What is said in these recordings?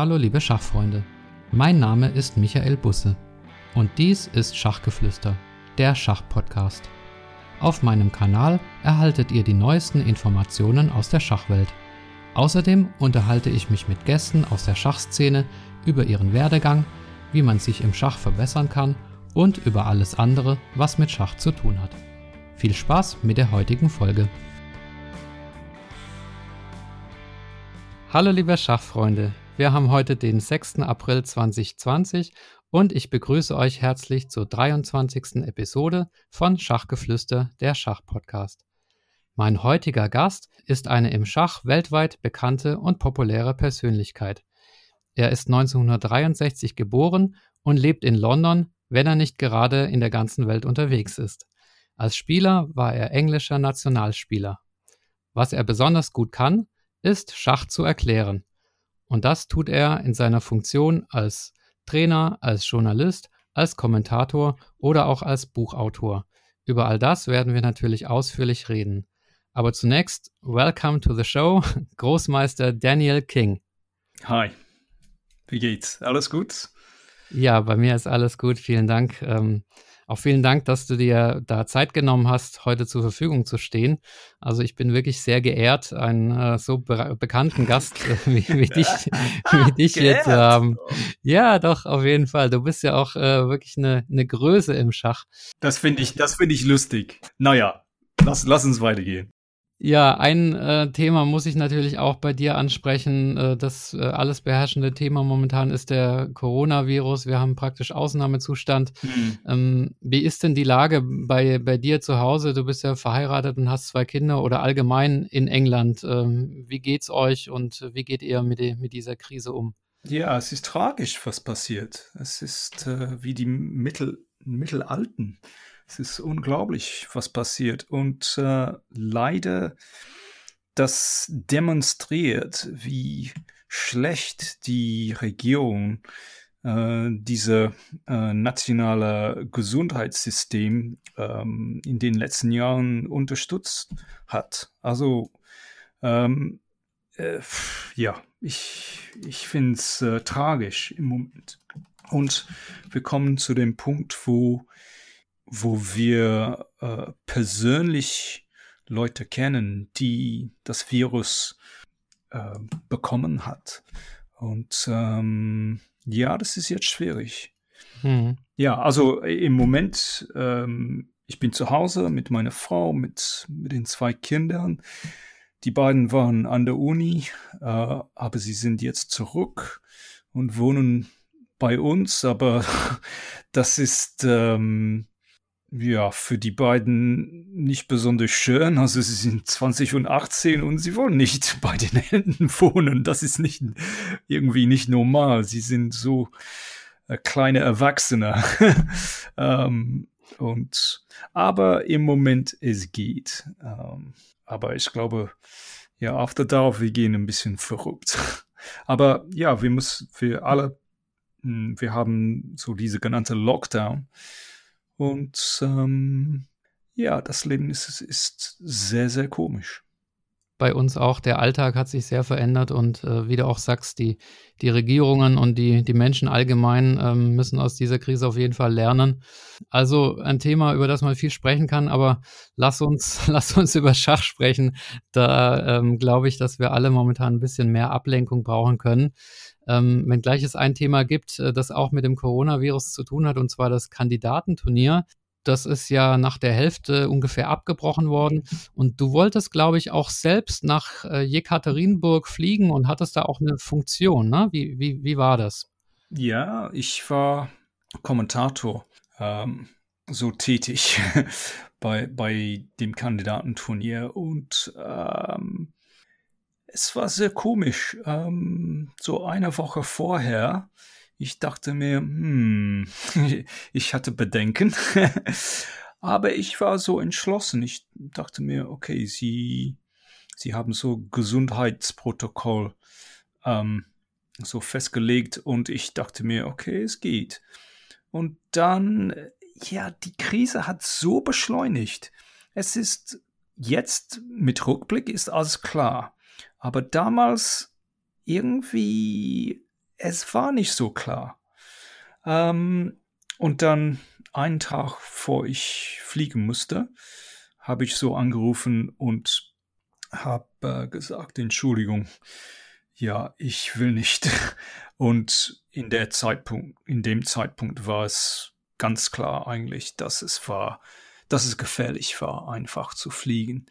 Hallo liebe Schachfreunde, mein Name ist Michael Busse und dies ist Schachgeflüster, der Schachpodcast. Auf meinem Kanal erhaltet ihr die neuesten Informationen aus der Schachwelt. Außerdem unterhalte ich mich mit Gästen aus der Schachszene über ihren Werdegang, wie man sich im Schach verbessern kann und über alles andere, was mit Schach zu tun hat. Viel Spaß mit der heutigen Folge. Hallo liebe Schachfreunde, wir haben heute den 6. April 2020 und ich begrüße euch herzlich zur 23. Episode von Schachgeflüster, der Schachpodcast. Mein heutiger Gast ist eine im Schach weltweit bekannte und populäre Persönlichkeit. Er ist 1963 geboren und lebt in London, wenn er nicht gerade in der ganzen Welt unterwegs ist. Als Spieler war er englischer Nationalspieler. Was er besonders gut kann, ist Schach zu erklären. Und das tut er in seiner Funktion als Trainer, als Journalist, als Kommentator oder auch als Buchautor. Über all das werden wir natürlich ausführlich reden. Aber zunächst, welcome to the show, Großmeister Daniel King. Hi, wie geht's? Alles gut? Ja, bei mir ist alles gut, vielen Dank. Ähm, auch vielen Dank, dass du dir da Zeit genommen hast, heute zur Verfügung zu stehen. Also ich bin wirklich sehr geehrt, einen äh, so be bekannten Gast äh, wie, wie, dich, wie dich hier zu haben. Ja, doch, auf jeden Fall. Du bist ja auch äh, wirklich eine, eine Größe im Schach. Das finde ich, das finde ich lustig. Naja, lass, lass uns weitergehen. Ja, ein äh, Thema muss ich natürlich auch bei dir ansprechen. Äh, das äh, alles beherrschende Thema momentan ist der Coronavirus. Wir haben praktisch Ausnahmezustand. Mhm. Ähm, wie ist denn die Lage bei, bei dir zu Hause? Du bist ja verheiratet und hast zwei Kinder oder allgemein in England. Ähm, wie geht's euch und wie geht ihr mit, die, mit dieser Krise um? Ja, es ist tragisch, was passiert. Es ist äh, wie die Mittel, Mittelalten. Es ist unglaublich, was passiert. Und äh, leider, das demonstriert, wie schlecht die Regierung äh, diese äh, nationale Gesundheitssystem ähm, in den letzten Jahren unterstützt hat. Also ähm, äh, ja, ich, ich finde es äh, tragisch im Moment. Und wir kommen zu dem Punkt, wo wo wir äh, persönlich Leute kennen, die das Virus äh, bekommen hat. Und ähm, ja, das ist jetzt schwierig. Hm. Ja, also im Moment, ähm, ich bin zu Hause mit meiner Frau, mit, mit den zwei Kindern. Die beiden waren an der Uni, äh, aber sie sind jetzt zurück und wohnen bei uns. Aber das ist, ähm, ja, für die beiden nicht besonders schön. Also sie sind 20 und 18 und sie wollen nicht bei den Händen wohnen. Das ist nicht irgendwie nicht normal. Sie sind so äh, kleine Erwachsene. ähm, und aber im Moment es geht. Ähm, aber ich glaube, ja, after darauf wir gehen ein bisschen verrückt. aber ja, wir müssen, wir alle, hm, wir haben so diese genannte Lockdown. Und ähm, ja, das Leben ist, ist sehr, sehr komisch. Bei uns auch, der Alltag hat sich sehr verändert und äh, wie du auch sagst, die, die Regierungen und die, die Menschen allgemein ähm, müssen aus dieser Krise auf jeden Fall lernen. Also ein Thema, über das man viel sprechen kann, aber lass uns, lass uns über Schach sprechen. Da ähm, glaube ich, dass wir alle momentan ein bisschen mehr Ablenkung brauchen können. Ähm, wenngleich es ein Thema gibt, äh, das auch mit dem Coronavirus zu tun hat, und zwar das Kandidatenturnier. Das ist ja nach der Hälfte ungefähr abgebrochen worden. Und du wolltest, glaube ich, auch selbst nach äh, Jekaterinburg fliegen und hattest da auch eine Funktion. Ne? Wie, wie, wie war das? Ja, ich war Kommentator, ähm, so tätig bei, bei dem Kandidatenturnier. Und ähm, es war sehr komisch. Ähm, so eine Woche vorher, ich dachte mir, hm, ich hatte Bedenken, aber ich war so entschlossen. Ich dachte mir, okay, sie, sie haben so Gesundheitsprotokoll ähm, so festgelegt und ich dachte mir, okay, es geht. Und dann, ja, die Krise hat so beschleunigt. Es ist jetzt mit Rückblick ist alles klar. Aber damals irgendwie, es war nicht so klar. Ähm, und dann einen Tag vor ich fliegen musste, habe ich so angerufen und habe äh, gesagt, Entschuldigung, ja, ich will nicht. Und in der Zeitpunkt, in dem Zeitpunkt war es ganz klar eigentlich, dass es war, dass es gefährlich war, einfach zu fliegen.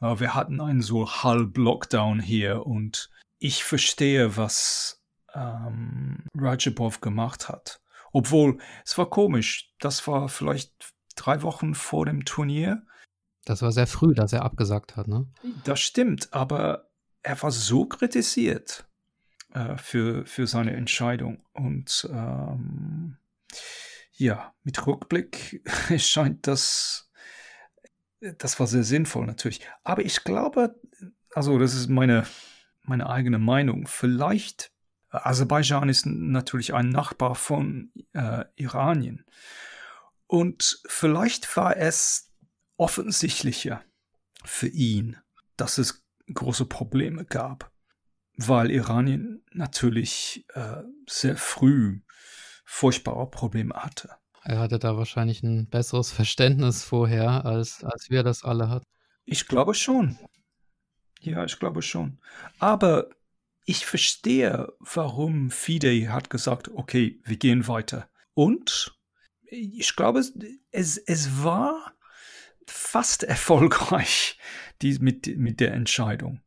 Wir hatten einen so halb Lockdown hier und ich verstehe, was ähm, Rajabov gemacht hat. Obwohl, es war komisch. Das war vielleicht drei Wochen vor dem Turnier. Das war sehr früh, dass er abgesagt hat, ne? Das stimmt, aber er war so kritisiert äh, für, für seine Entscheidung. Und ähm, ja, mit Rückblick scheint das, das war sehr sinnvoll natürlich. Aber ich glaube, also das ist meine, meine eigene Meinung, vielleicht Aserbaidschan ist natürlich ein Nachbar von äh, Iranien. Und vielleicht war es offensichtlicher für ihn, dass es große Probleme gab, weil Iranien natürlich äh, sehr früh furchtbare Probleme hatte. Er hatte da wahrscheinlich ein besseres Verständnis vorher, als, als wir das alle hatten. Ich glaube schon. Ja, ich glaube schon. Aber ich verstehe, warum FIDE hat gesagt, okay, wir gehen weiter. Und ich glaube, es, es war fast erfolgreich die, mit, mit der Entscheidung.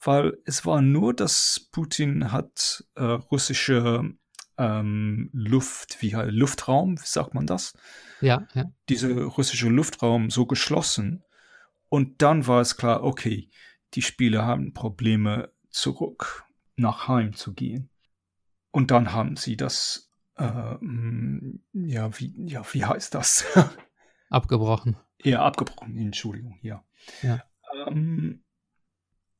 Weil es war nur, dass Putin hat äh, russische ähm, Luft, wie Luftraum, wie sagt man das? Ja, ja. Diese russische Luftraum so geschlossen. Und dann war es klar, okay, die Spieler haben Probleme zurück nach Heim zu gehen. Und dann haben sie das, äh, ja, wie, ja, wie heißt das? abgebrochen. Ja, abgebrochen, Entschuldigung, ja. ja. Ähm,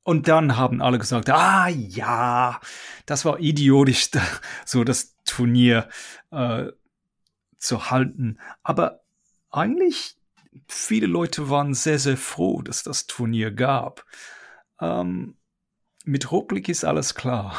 und dann haben alle gesagt, ah ja, das war idiotisch, so das Turnier äh, zu halten. Aber eigentlich, viele Leute waren sehr, sehr froh, dass das Turnier gab. Ähm, mit Rückblick ist alles klar.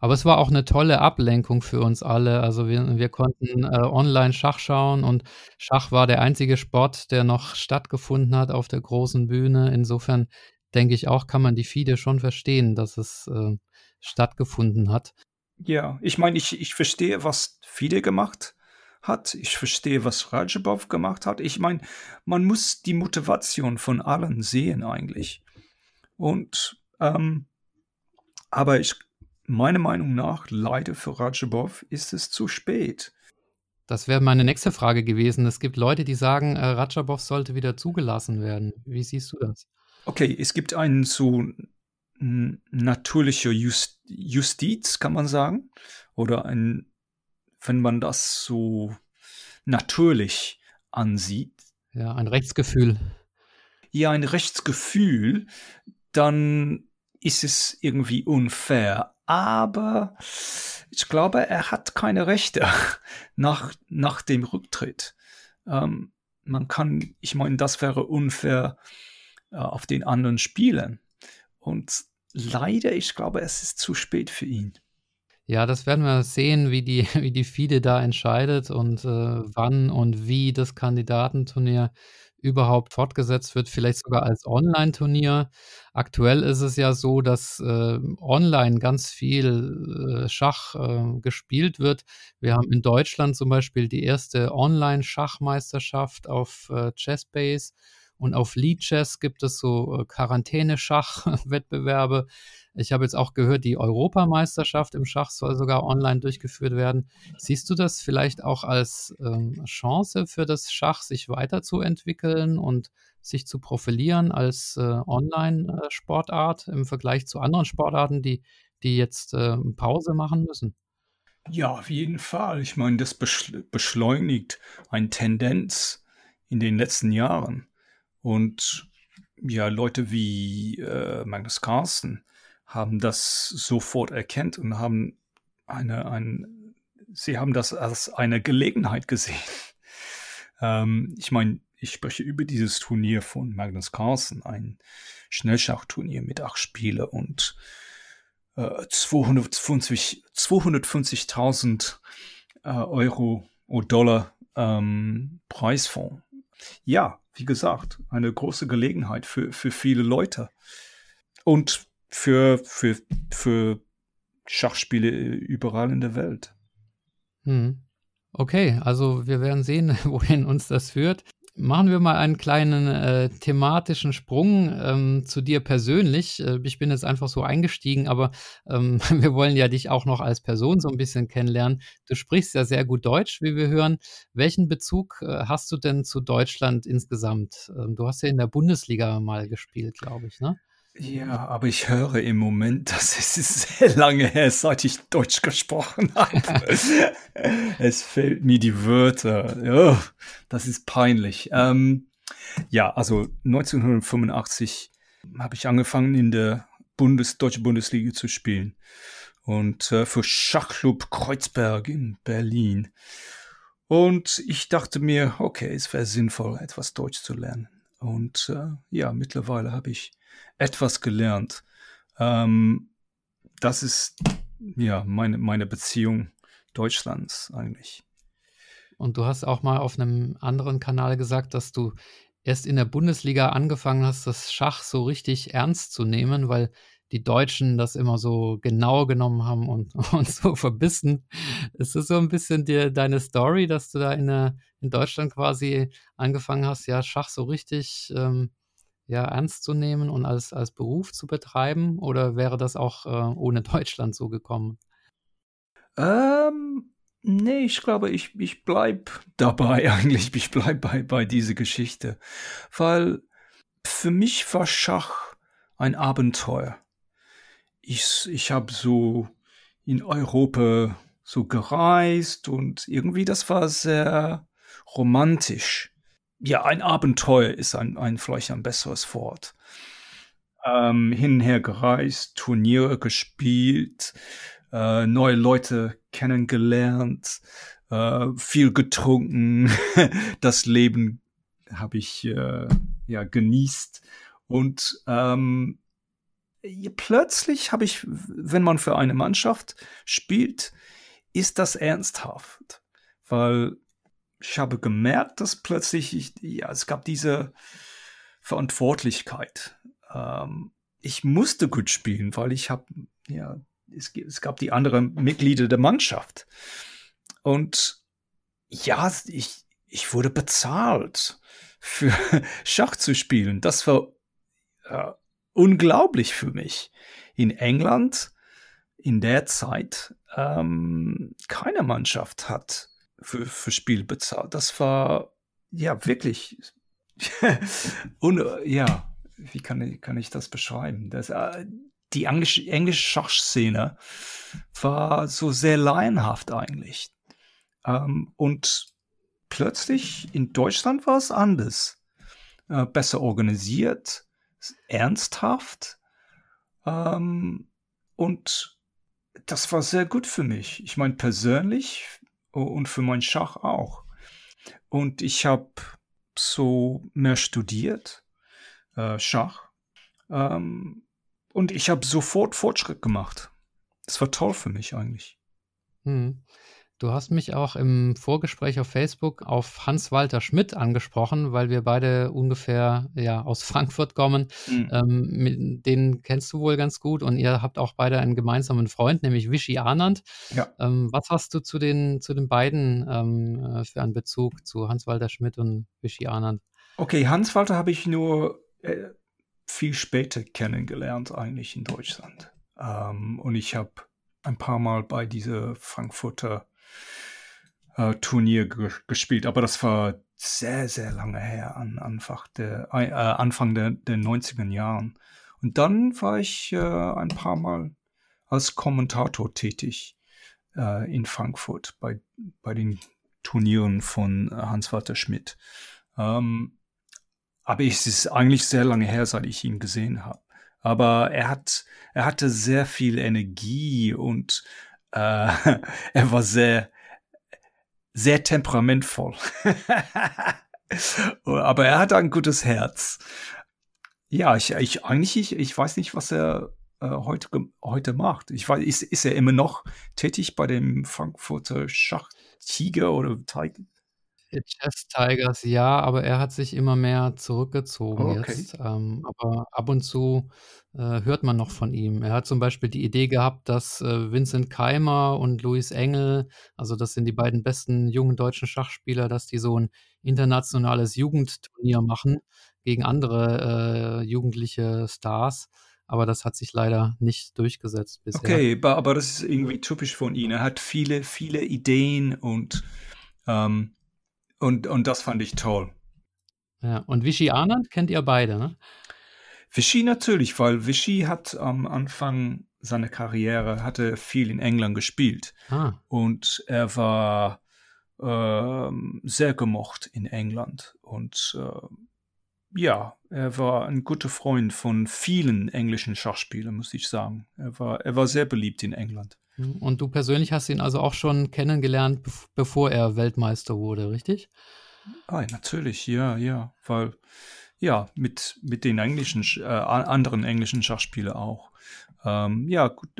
Aber es war auch eine tolle Ablenkung für uns alle. Also wir, wir konnten äh, online Schach schauen und Schach war der einzige Sport, der noch stattgefunden hat auf der großen Bühne. Insofern denke ich auch, kann man die FIDE schon verstehen, dass es äh, stattgefunden hat. Ja, ich meine, ich, ich verstehe, was FIDE gemacht hat. Ich verstehe, was Rajabov gemacht hat. Ich meine, man muss die Motivation von allen sehen eigentlich. Und ähm, aber ich, meiner Meinung nach, leider für Rajabov ist es zu spät. Das wäre meine nächste Frage gewesen. Es gibt Leute, die sagen, äh, Rajabov sollte wieder zugelassen werden. Wie siehst du das? Okay, es gibt einen so natürliche Just Justiz, kann man sagen. Oder ein, wenn man das so natürlich ansieht. Ja, ein Rechtsgefühl. Ja, ein Rechtsgefühl, dann ist es irgendwie unfair. Aber ich glaube, er hat keine Rechte nach, nach dem Rücktritt. Ähm, man kann, ich meine, das wäre unfair äh, auf den anderen Spielen. Und leider, ich glaube, es ist zu spät für ihn. Ja, das werden wir sehen, wie die, wie die FIDE da entscheidet und äh, wann und wie das Kandidatenturnier überhaupt fortgesetzt wird, vielleicht sogar als Online-Turnier. Aktuell ist es ja so, dass äh, online ganz viel äh, Schach äh, gespielt wird. Wir haben in Deutschland zum Beispiel die erste Online-Schachmeisterschaft auf äh, Chessbase und auf Leadchess gibt es so äh, Quarantäneschach-Wettbewerbe. Ich habe jetzt auch gehört, die Europameisterschaft im Schach soll sogar online durchgeführt werden. Siehst du das vielleicht auch als ähm, Chance für das Schach, sich weiterzuentwickeln und sich zu profilieren als äh, Online-Sportart im Vergleich zu anderen Sportarten, die, die jetzt äh, Pause machen müssen? Ja, auf jeden Fall. Ich meine, das beschleunigt eine Tendenz in den letzten Jahren. Und ja, Leute wie äh, Magnus Carlsen haben das sofort erkannt und haben eine, ein, sie haben das als eine Gelegenheit gesehen. ähm, ich meine, ich spreche über dieses Turnier von Magnus Carlsen, ein Schnellschachturnier mit acht Spiele und äh, 250.000 250 äh, Euro oder Dollar ähm, Preisfonds. Ja, wie gesagt, eine große Gelegenheit für, für viele Leute. Und für, für, für Schachspiele überall in der Welt. Hm. Okay, also wir werden sehen, wohin uns das führt. Machen wir mal einen kleinen äh, thematischen Sprung ähm, zu dir persönlich. Äh, ich bin jetzt einfach so eingestiegen, aber ähm, wir wollen ja dich auch noch als Person so ein bisschen kennenlernen. Du sprichst ja sehr gut Deutsch, wie wir hören. Welchen Bezug äh, hast du denn zu Deutschland insgesamt? Ähm, du hast ja in der Bundesliga mal gespielt, glaube ich, ne? Ja, aber ich höre im Moment, dass es sehr lange her, seit ich Deutsch gesprochen habe. es fehlt mir die Wörter. Oh, das ist peinlich. Ähm, ja, also 1985 habe ich angefangen in der Bundes Deutsche Bundesliga zu spielen und äh, für Schachclub Kreuzberg in Berlin. Und ich dachte mir, okay, es wäre sinnvoll, etwas Deutsch zu lernen. Und äh, ja, mittlerweile habe ich etwas gelernt. Ähm, das ist ja meine, meine Beziehung Deutschlands eigentlich. Und du hast auch mal auf einem anderen Kanal gesagt, dass du erst in der Bundesliga angefangen hast, das Schach so richtig ernst zu nehmen, weil die Deutschen das immer so genau genommen haben und, und so verbissen. Ist das so ein bisschen dir deine Story, dass du da in, der, in Deutschland quasi angefangen hast, ja, Schach so richtig ähm, ja, ernst zu nehmen und als, als Beruf zu betreiben? Oder wäre das auch äh, ohne Deutschland so gekommen? Ähm, nee, ich glaube, ich, ich bleib dabei eigentlich. Ich bleib bei, bei dieser Geschichte. Weil für mich war Schach ein Abenteuer. Ich, ich habe so in Europa so gereist und irgendwie das war sehr romantisch ja, ein Abenteuer ist ein, ein vielleicht ein besseres Wort. Ähm, hin und her gereist, Turniere gespielt, äh, neue Leute kennengelernt, äh, viel getrunken, das Leben habe ich äh, ja genießt. Und ähm, plötzlich habe ich, wenn man für eine Mannschaft spielt, ist das ernsthaft, weil ich habe gemerkt, dass plötzlich, ich, ja, es gab diese Verantwortlichkeit. Ähm, ich musste gut spielen, weil ich habe, ja, es, es, gab die anderen Mitglieder der Mannschaft. Und ja, ich, ich wurde bezahlt für Schach zu spielen. Das war äh, unglaublich für mich. In England in der Zeit ähm, keine Mannschaft hat für, für Spiel bezahlt. Das war ja wirklich und ja, wie kann ich, kann ich das beschreiben? Das, äh, die englische, englische Schachszene war so sehr laienhaft eigentlich. Ähm, und plötzlich in Deutschland war es anders. Äh, besser organisiert, ernsthaft. Ähm, und das war sehr gut für mich. Ich meine, persönlich und für mein Schach auch. Und ich habe so mehr studiert, äh, Schach. Ähm, und ich habe sofort Fortschritt gemacht. Das war toll für mich eigentlich. Hm. Du hast mich auch im Vorgespräch auf Facebook auf Hans-Walter Schmidt angesprochen, weil wir beide ungefähr ja, aus Frankfurt kommen. Mhm. Ähm, den kennst du wohl ganz gut und ihr habt auch beide einen gemeinsamen Freund, nämlich Vichy Anand. Ja. Ähm, was hast du zu den, zu den beiden ähm, äh, für einen Bezug zu Hans-Walter Schmidt und Vichy Anand? Okay, Hans-Walter habe ich nur äh, viel später kennengelernt, eigentlich in Deutschland. Ähm, und ich habe ein paar Mal bei dieser Frankfurter äh, Turnier gespielt, aber das war sehr, sehr lange her, an Anfang der, äh, Anfang der, der 90er Jahren. Und dann war ich äh, ein paar Mal als Kommentator tätig äh, in Frankfurt bei, bei den Turnieren von Hans-Walter Schmidt. Ähm, aber es ist eigentlich sehr lange her, seit ich ihn gesehen habe. Aber er hat, er hatte sehr viel Energie und äh, er war sehr, sehr temperamentvoll. Aber er hatte ein gutes Herz. Ja, ich, ich eigentlich, ich, ich weiß nicht, was er äh, heute, heute macht. Ich weiß, ist, ist er immer noch tätig bei dem Frankfurter Schachtiger oder Tiger? Chess Tigers, ja, aber er hat sich immer mehr zurückgezogen Okay. jetzt. Ähm, aber ab und zu äh, hört man noch von ihm. Er hat zum Beispiel die Idee gehabt, dass äh, Vincent Keimer und Luis Engel, also das sind die beiden besten jungen deutschen Schachspieler, dass die so ein internationales Jugendturnier machen gegen andere äh, jugendliche Stars. Aber das hat sich leider nicht durchgesetzt bisher. Okay, aber, aber das ist irgendwie typisch von ihm. Er hat viele, viele Ideen und, ähm, und, und das fand ich toll. Ja, und Vichy Anand kennt ihr beide, ne? Vichy natürlich, weil Vichy hat am Anfang seiner Karriere hatte viel in England gespielt Ah, und er war ähm, sehr gemocht in England und äh, ja, er war ein guter Freund von vielen englischen Schachspielern, muss ich sagen. Er war, er war sehr beliebt in England. Und du persönlich hast ihn also auch schon kennengelernt, bev- bevor er Weltmeister wurde, richtig? Ah, natürlich, ja, ja, weil ja, mit, mit den englischen, Sch- äh, anderen englischen Schachspielern auch. Ähm, ja, gut,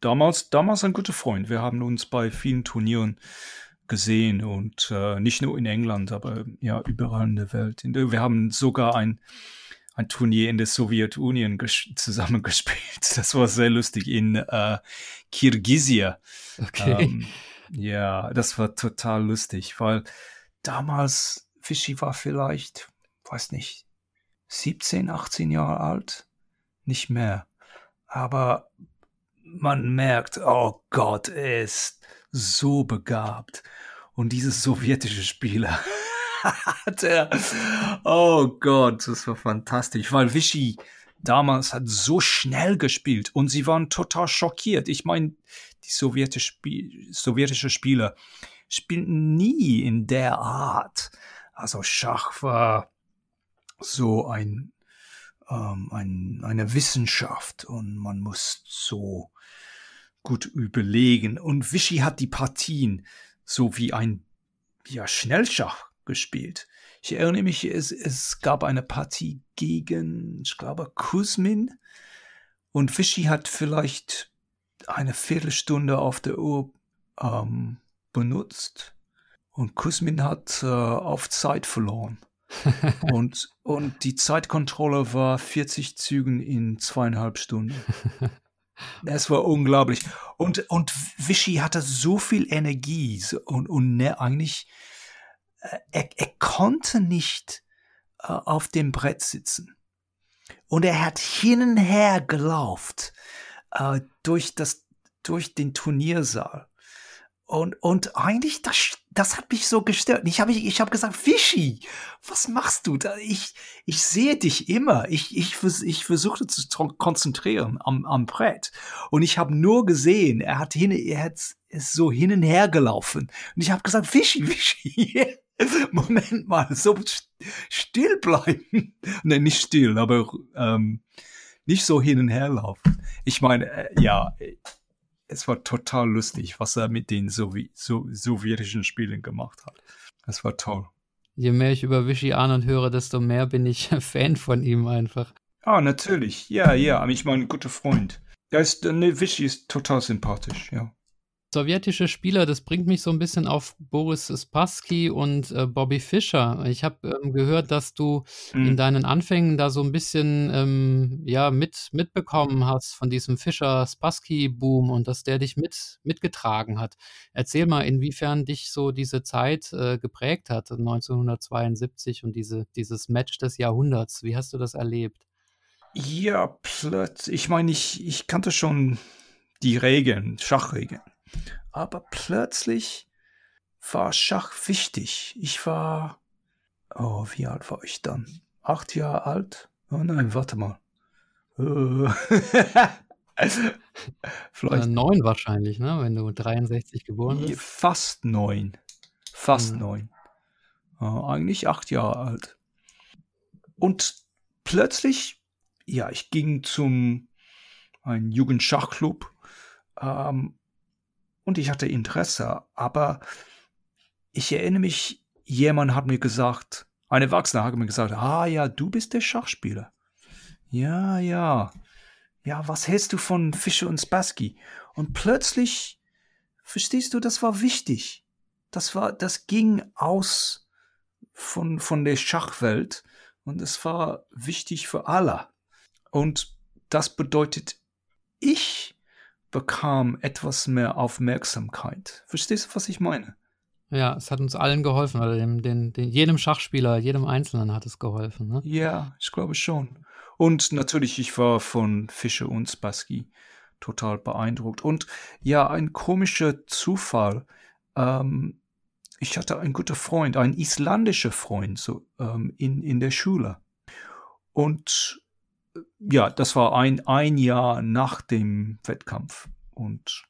damals, damals ein guter Freund. Wir haben uns bei vielen Turnieren gesehen und äh, nicht nur in England, aber ja, überall in der Welt. Wir haben sogar ein, ein Turnier in der Sowjetunion ges- zusammengespielt. Das war sehr lustig in äh, Kirgisien. Okay. Ähm, ja, das war total lustig, weil damals Fischi war vielleicht, weiß nicht, 17, 18 Jahre alt, nicht mehr. Aber man merkt, oh Gott, er ist so begabt. Und dieses sowjetische Spieler hat er, oh Gott, das war fantastisch, weil Vichy damals hat so schnell gespielt und sie waren total schockiert. Ich meine, die sowjetische, Spie sowjetische Spieler spielten nie in der Art. Also Schach war so ein, ähm, ein, eine Wissenschaft und man muss so gut überlegen. Und Vichy hat die Partien so wie ein ja, Schnellschach gespielt. Ich erinnere mich, es, es gab eine Partie gegen, ich glaube, Kuzmin. Und Vichy hat vielleicht eine Viertelstunde auf der Uhr ähm, benutzt. Und Kuzmin hat äh, auf Zeit verloren. und, und die Zeitkontrolle war 40 Zügen in zweieinhalb Stunden. Es war unglaublich. Und, und Vichy hatte so viel Energie und, und ne, eigentlich, er, er konnte nicht äh, auf dem Brett sitzen. Und er hat hin und her gelauft äh, durch, das, durch den Turniersaal. Und, und eigentlich, das, das hat mich so gestört. Ich habe ich hab gesagt, Fischi, was machst du da? Ich, ich sehe dich immer. Ich, ich, ich versuchte zu konzentrieren am, am Brett. Und ich habe nur gesehen, er hat hin, er hat, ist so hin und her gelaufen. Und ich habe gesagt, Fischi, Fischi, Moment mal, so st- still bleiben. Nein, nicht still, aber ähm, nicht so hin und her laufen. Ich meine, äh, ja, es war total lustig, was er mit den Sowi so sowjetischen Spielen gemacht hat. Das war toll. Je mehr ich über Vichy Anand höre, desto mehr bin ich Fan von ihm einfach. Ah, natürlich. Ja, ja, ich meine, ein guter Freund. Der ist, ne, Vichy ist total sympathisch, ja. Sowjetische Spieler, das bringt mich so ein bisschen auf Boris Spassky und äh, Bobby Fischer. Ich habe ähm, gehört, dass du in Mhm. deinen Anfängen da so ein bisschen ähm, ja, mit, mitbekommen hast von diesem Fischer-Spassky-Boom und dass der dich mit, mitgetragen hat. Erzähl mal, inwiefern dich so diese Zeit äh, geprägt hat, 1972 und diese, dieses Match des Jahrhunderts. Wie hast du das erlebt? Ja, plötzlich. Ich meine, ich, ich kannte schon die Regeln, Schachregeln. Aber plötzlich war Schach wichtig. Ich war, oh, wie alt war ich dann? Acht Jahre alt? Oh nein, warte mal. Äh, Äh, Vielleicht neun wahrscheinlich, ne? wenn du 63 geboren bist. fast neun. Fast Mhm. neun. Äh, eigentlich acht Jahre alt. Und plötzlich, ja, ich ging zum ein Jugendschachclub ähm, und ich hatte Interesse, aber ich erinnere mich, jemand hat mir gesagt, ein Erwachsener hat mir gesagt, ah ja, du bist der Schachspieler. Ja, ja. ja, was hältst du von Fischer und Spassky? Und plötzlich, verstehst du, das war wichtig. Das war, das ging aus von, von der Schachwelt und es war wichtig für alle. Und das bedeutet, ich bekam etwas mehr Aufmerksamkeit. Verstehst du, was ich meine? Ja, es hat uns allen geholfen, oder dem, den, den, jedem Schachspieler, jedem Einzelnen hat es geholfen. Ne? Ja, ich glaube schon. Und natürlich, ich war von Fischer und Spassky total beeindruckt. Und ja, ein komischer Zufall. Ähm, ich hatte einen guten Freund, einen isländischen Freund so, ähm, in, in der Schule. Und ja, das war ein, ein Jahr nach dem Wettkampf. Und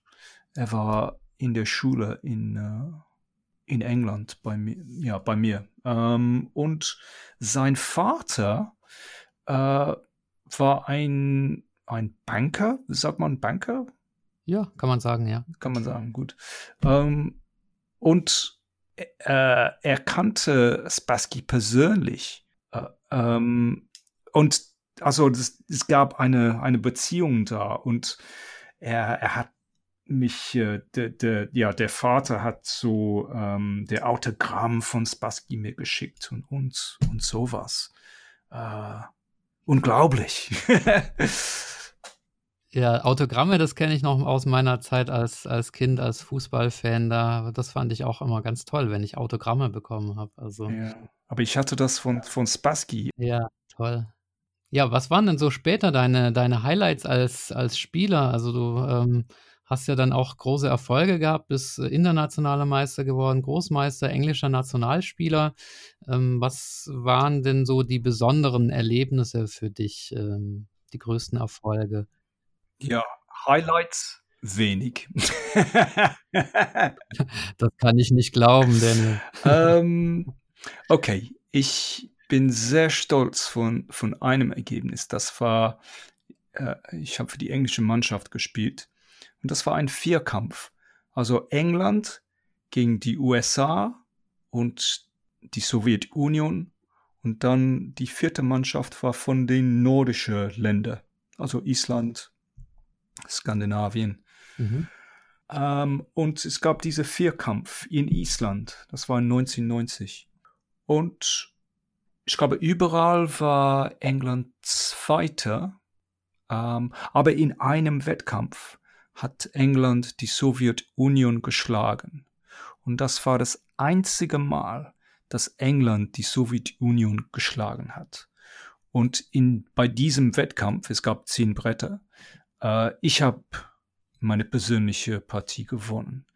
er war in der Schule in, äh, in England bei mir. Ja, bei mir. Ähm, und sein Vater äh, war ein, ein Banker, sagt man Banker? Ja, kann man sagen, ja. Kann man sagen, gut. Ähm, und äh, er kannte Spassky persönlich. Äh, ähm, und also das, es gab eine, eine Beziehung da und er, er hat mich, äh, de, de, ja, der Vater hat so ähm, der Autogramm von Spassky mir geschickt und, und, und sowas. Äh, unglaublich. ja, Autogramme, das kenne ich noch aus meiner Zeit als, als Kind, als Fußballfan. Da, das fand ich auch immer ganz toll, wenn ich Autogramme bekommen habe. Also. Ja, aber ich hatte das von, von Spassky. Ja, toll. Ja, was waren denn so später deine, deine Highlights als, als Spieler? Also du ähm, hast ja dann auch große Erfolge gehabt, bist internationaler Meister geworden, Großmeister, englischer Nationalspieler. Ähm, was waren denn so die besonderen Erlebnisse für dich, ähm, die größten Erfolge? Ja, Highlights wenig. das kann ich nicht glauben, Daniel. ähm, okay, ich bin sehr stolz von, von einem Ergebnis. Das war, äh, ich habe für die englische Mannschaft gespielt und das war ein Vierkampf. Also England gegen die USA und die Sowjetunion. Und dann die vierte Mannschaft war von den nordischen Ländern. Also Island, Skandinavien. Mhm. Ähm, und es gab diese Vierkampf in Island. Das war 1990. Und ich glaube, überall war England Zweiter. Ähm, aber in einem Wettkampf hat England die Sowjetunion geschlagen. Und das war das einzige Mal, dass England die Sowjetunion geschlagen hat. Und in, bei diesem Wettkampf, es gab zehn Bretter, äh, ich habe meine persönliche Partie gewonnen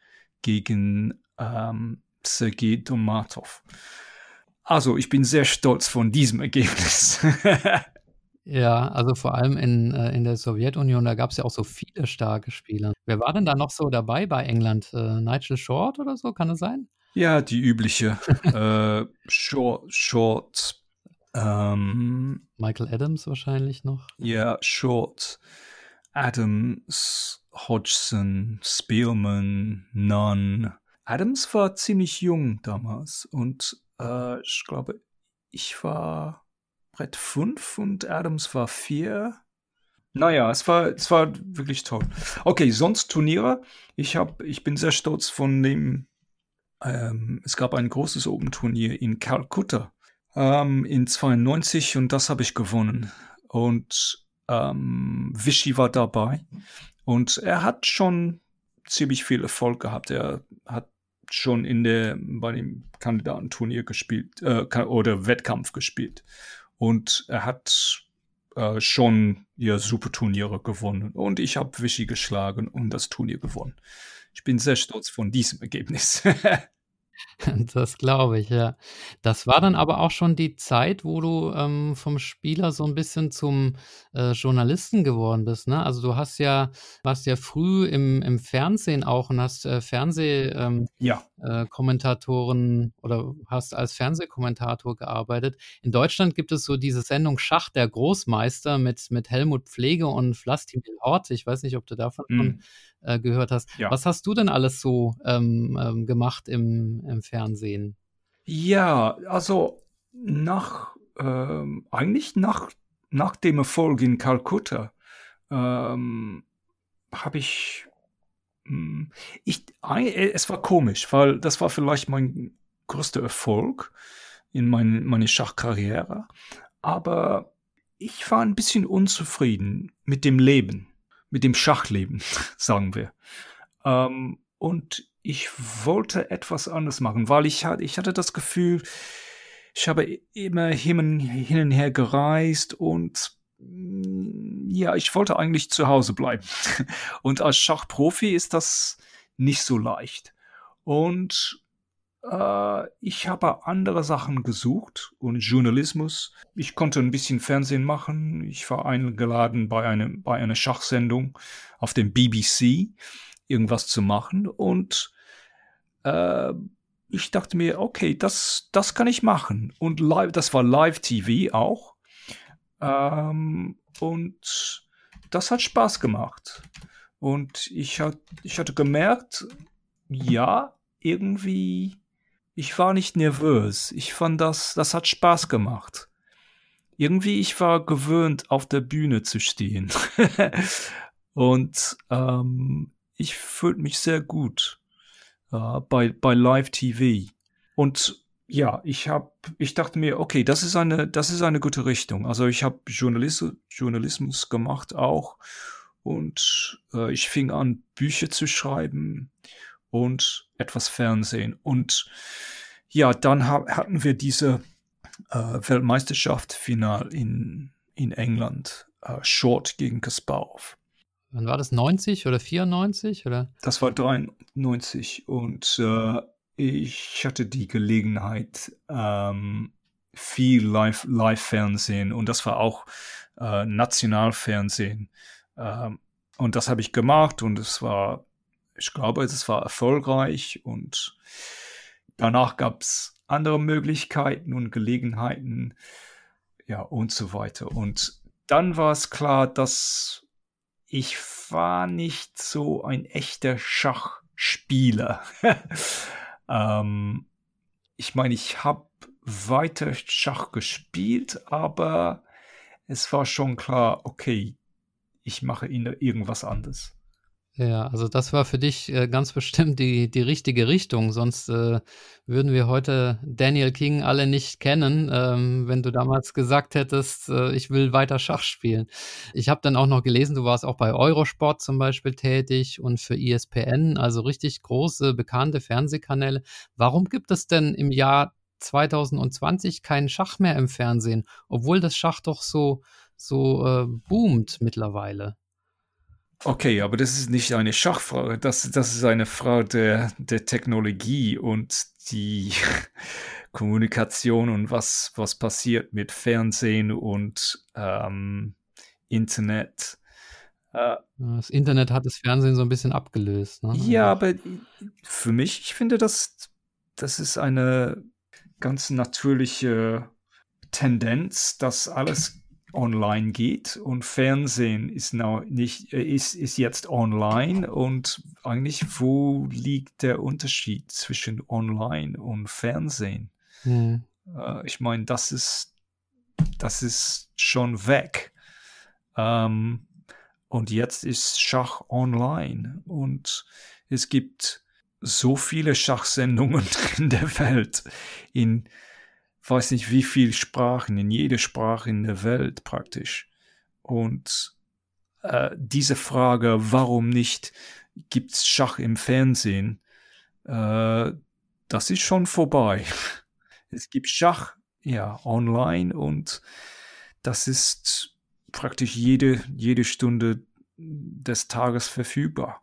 gegen ähm, Sergei Domatov. Also ich bin sehr stolz von diesem Ergebnis. Ja, also vor allem in, äh, in der Sowjetunion, da gab es ja auch so viele starke Spieler. Wer war denn da noch so dabei bei England? Äh, Nigel Short oder so, kann es sein? Ja, die übliche. äh, Short, Short. Ähm, Michael Adams wahrscheinlich noch. Ja, Short. Adams, Hodgson, Spielman, Nunn. Adams war ziemlich jung damals und äh, ich glaube, ich war Brett 5 und Adams war 4. Naja, es war, es war wirklich toll. Okay, sonst Turniere. Ich, hab, ich bin sehr stolz von dem. Ähm, es gab ein großes Open-Turnier in Calcutta ähm, in 92 und das habe ich gewonnen. Und ähm, Vichy war dabei und er hat schon ziemlich viel Erfolg gehabt. Er hat schon in der, bei dem Kandidatenturnier gespielt äh, oder Wettkampf gespielt. Und er hat äh, schon ja, super Turniere gewonnen. Und ich habe Vichy geschlagen und das Turnier gewonnen. Ich bin sehr stolz von diesem Ergebnis. Das glaube ich, ja. Das war dann aber auch schon die Zeit, wo du ähm, vom Spieler so ein bisschen zum äh, Journalisten geworden bist, ne? Also du hast ja, warst ja früh im, im Fernsehen auch und hast äh, Fernsehkommentatoren ähm, ja. äh, oder hast als Fernsehkommentator gearbeitet. In Deutschland gibt es so diese Sendung Schach der Großmeister mit, mit Helmut Pflege und Vlastimil Hort. Ich weiß nicht, ob du davon schon äh, gehört hast. Ja. Was hast du denn alles so ähm, ähm, gemacht im, im Fernsehen? Ja, also nach, ähm, eigentlich nach, nach dem Erfolg in Kalkutta ähm, habe ich, hm, ich, es war komisch, weil das war vielleicht mein größter Erfolg in mein, meine Schachkarriere. Aber ich war ein bisschen unzufrieden mit dem Leben, mit dem Schachleben, sagen wir. Ähm, und ich wollte etwas anderes machen, weil ich hatte, ich hatte das Gefühl, ich habe immer hin, hin und her gereist und mm, ja, ich wollte eigentlich zu Hause bleiben. Und als Schachprofi ist das nicht so leicht. Und äh, ich habe andere Sachen gesucht und Journalismus. Ich konnte ein bisschen Fernsehen machen. Ich war eingeladen bei, einem, bei einer Schachsendung auf dem BBC, irgendwas zu machen. Und äh, ich dachte mir, okay, das, das kann ich machen. Und live, das war Live-TV auch. Ähm, und das hat Spaß gemacht. Und ich, hat, ich hatte gemerkt, ja, irgendwie, ich war nicht nervös. Ich fand das, das hat Spaß gemacht. Irgendwie, ich war gewöhnt, auf der Bühne zu stehen. und ähm, ich fühlte mich sehr gut äh, bei, bei Live TV. Und ja, ich habe, ich dachte mir, okay, das ist eine, das ist eine gute Richtung. Also ich habe Journalist, Journalismus gemacht auch und äh, ich fing an, Bücher zu schreiben und etwas Fernsehen. Und ja, dann ha hatten wir diese äh, Weltmeisterschaft final in, in England, äh, Short gegen Kasparov. Wann war das? 90 oder 94? Oder? Das war 93 und äh, ich hatte die Gelegenheit, ähm, viel Live-Fernsehen Live und das war auch äh, Nationalfernsehen. Ähm, und das habe ich gemacht und es war, ich glaube, es war erfolgreich und danach gab es andere Möglichkeiten und Gelegenheiten, ja, und so weiter. Und dann war es klar, dass ich war nicht so ein echter Schachspieler. ähm, ich meine, ich habe weiter Schach gespielt, aber es war schon klar, okay, ich mache irgendwas anderes. Ja, also das war für dich äh, ganz bestimmt die, die richtige Richtung. Sonst äh, würden wir heute Daniel King alle nicht kennen, ähm, wenn du damals gesagt hättest, äh, ich will weiter Schach spielen. Ich habe dann auch noch gelesen, du warst auch bei Eurosport zum Beispiel tätig und für ESPN, also richtig große, bekannte Fernsehkanäle. Warum gibt es denn im Jahr 2020 keinen Schach mehr im Fernsehen, obwohl das Schach doch so, so äh, boomt mittlerweile? Okay, aber das ist nicht eine Schachfrage, das, das ist eine Frage der, der Technologie und die Kommunikation und was, was passiert mit Fernsehen und ähm, Internet. Äh, das Internet hat das Fernsehen so ein bisschen abgelöst. Ne? Ja, aber für mich, ich finde, das, das ist eine ganz natürliche Tendenz, dass alles online geht und Fernsehen ist, now nicht, äh, ist, ist jetzt online und eigentlich, wo liegt der Unterschied zwischen online und Fernsehen? Hm. Äh, ich meine, das ist, das ist schon weg. Ähm, und jetzt ist Schach online und es gibt so viele Schachsendungen in der Welt in weiß nicht wie viele Sprachen, in jeder Sprache in der Welt praktisch. Und äh, diese Frage, warum nicht gibt's Schach im Fernsehen, äh, das ist schon vorbei. Es gibt Schach, ja, online und das ist praktisch jede, jede Stunde des Tages verfügbar.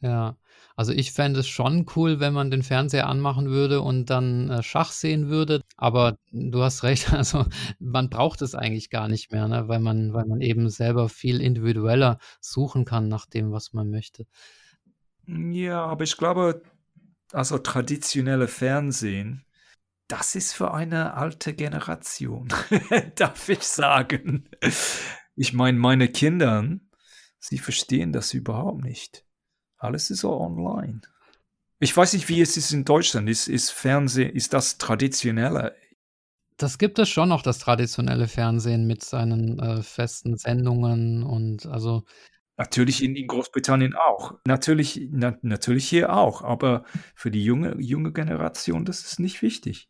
Ja, also ich fände es schon cool, wenn man den Fernseher anmachen würde und dann äh, Schach sehen würde. Aber du hast recht, also man braucht es eigentlich gar nicht mehr, ne? weil, man, weil man eben selber viel individueller suchen kann nach dem, was man möchte. Ja, aber ich glaube, also traditionelle Fernsehen, das ist für eine alte Generation, darf ich sagen. Ich meine, meine Kinder, sie verstehen das überhaupt nicht. Alles ist online. Ich weiß nicht, wie es ist in Deutschland. Ist, ist Fernsehen, ist das traditioneller? Das gibt es schon noch, das traditionelle Fernsehen mit seinen, äh, festen Sendungen und also Natürlich in in Großbritannien auch. Natürlich na natürlich hier auch, aber für die junge junge Generation, das ist nicht wichtig.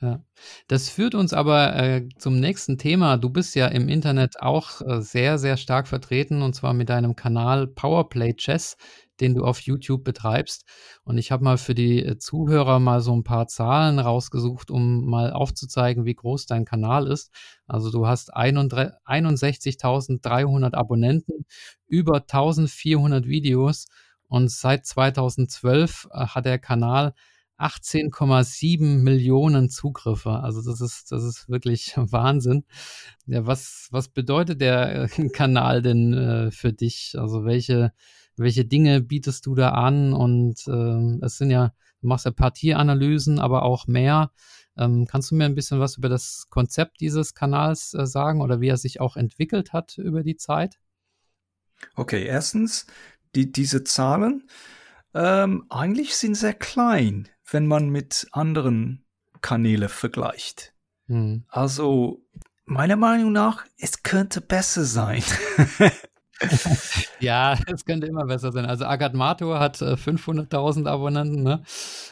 Ja. Das führt uns aber, äh, zum nächsten Thema. Du bist ja im Internet auch, äh, sehr, sehr stark vertreten und zwar mit deinem Kanal Powerplay Chess, den du auf YouTube betreibst. Und ich habe mal für die, äh, Zuhörer mal so ein paar Zahlen rausgesucht, um mal aufzuzeigen, wie groß dein Kanal ist. Also, du hast einunddrei 61.300 Abonnenten, über 1.400 Videos und seit 2012, äh, hat der Kanal 18,7 Millionen Zugriffe. Also das ist, das ist wirklich Wahnsinn. Ja, was, was bedeutet der äh, Kanal denn äh, für dich? Also welche, welche Dinge bietest du da an? Und äh, es sind ja, du machst ja Partieanalysen, aber auch mehr. Ähm, kannst du mir ein bisschen was über das Konzept dieses Kanals äh, sagen oder wie er sich auch entwickelt hat über die Zeit? Okay, erstens, die, diese Zahlen ähm, eigentlich sind sehr klein wenn man mit anderen Kanälen vergleicht. Hm. Also meiner Meinung nach, es könnte besser sein. ja, es könnte immer besser sein. Also Agat Mato hat äh, 500.000 Abonnenten, ne?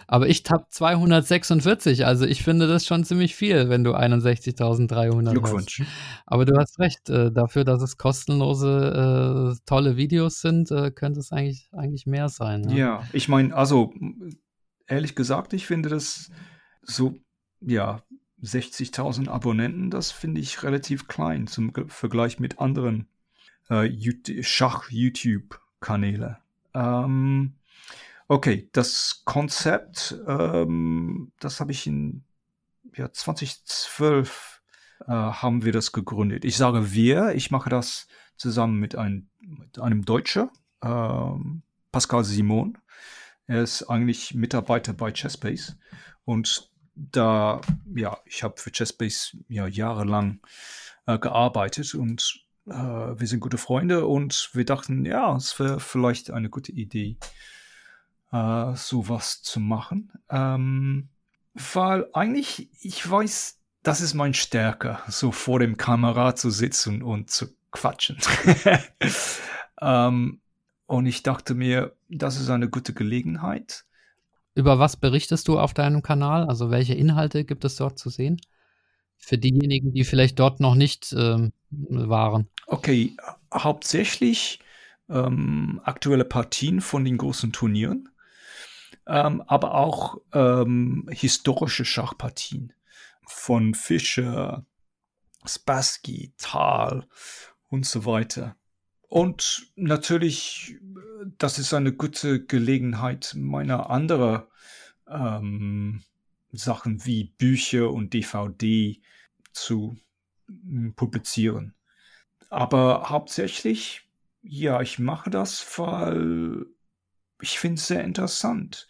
aber ich habe 246. Also ich finde das schon ziemlich viel, wenn du 61.300 Glückwunsch. Hast. Aber du hast recht, äh, dafür, dass es kostenlose, äh, tolle Videos sind, äh, könnte es eigentlich, eigentlich mehr sein. Ne? Ja, ich meine, also ehrlich gesagt, ich finde das so, ja, 60.000 Abonnenten, das finde ich relativ klein zum Vergleich mit anderen äh, Schach-YouTube-Kanäle. Ähm, okay, das Konzept, ähm, das habe ich in ja, 2012 äh, haben wir das gegründet. Ich sage wir, ich mache das zusammen mit, ein, mit einem Deutscher, ähm, Pascal Simon. Er ist eigentlich Mitarbeiter bei Chessbase und da, ja, ich habe für Chessbase ja jahrelang äh, gearbeitet und äh, wir sind gute Freunde und wir dachten, ja, es wäre vielleicht eine gute Idee, äh, sowas zu machen. Ähm, weil eigentlich, ich weiß, das ist mein Stärke, so vor dem Kamera zu sitzen und zu quatschen. ähm, und ich dachte mir, das ist eine gute Gelegenheit. Über was berichtest du auf deinem Kanal? Also welche Inhalte gibt es dort zu sehen? Für diejenigen, die vielleicht dort noch nicht ähm, waren. Okay, hauptsächlich ähm, aktuelle Partien von den großen Turnieren, ähm, aber auch ähm, historische Schachpartien von Fischer, Spassky, Thal und so weiter. Und natürlich, das ist eine gute Gelegenheit, meiner anderen ähm, Sachen wie Bücher und DVD zu hm, publizieren. Aber hauptsächlich, ja, ich mache das, weil ich finde es sehr interessant,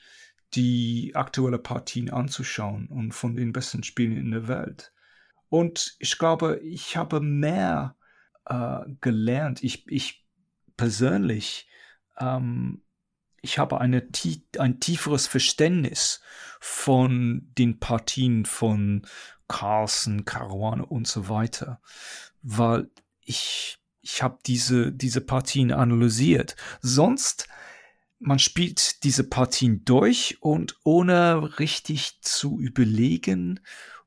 die aktuelle Partien anzuschauen und von den besten Spielen in der Welt. Und ich glaube, ich habe mehr äh, gelernt. Ich, ich persönlich, ähm, ich habe eine, ein tieferes Verständnis von den Partien von Carlsen, Caruana und so weiter, weil ich, ich habe diese, diese Partien analysiert. Sonst, man spielt diese Partien durch und ohne richtig zu überlegen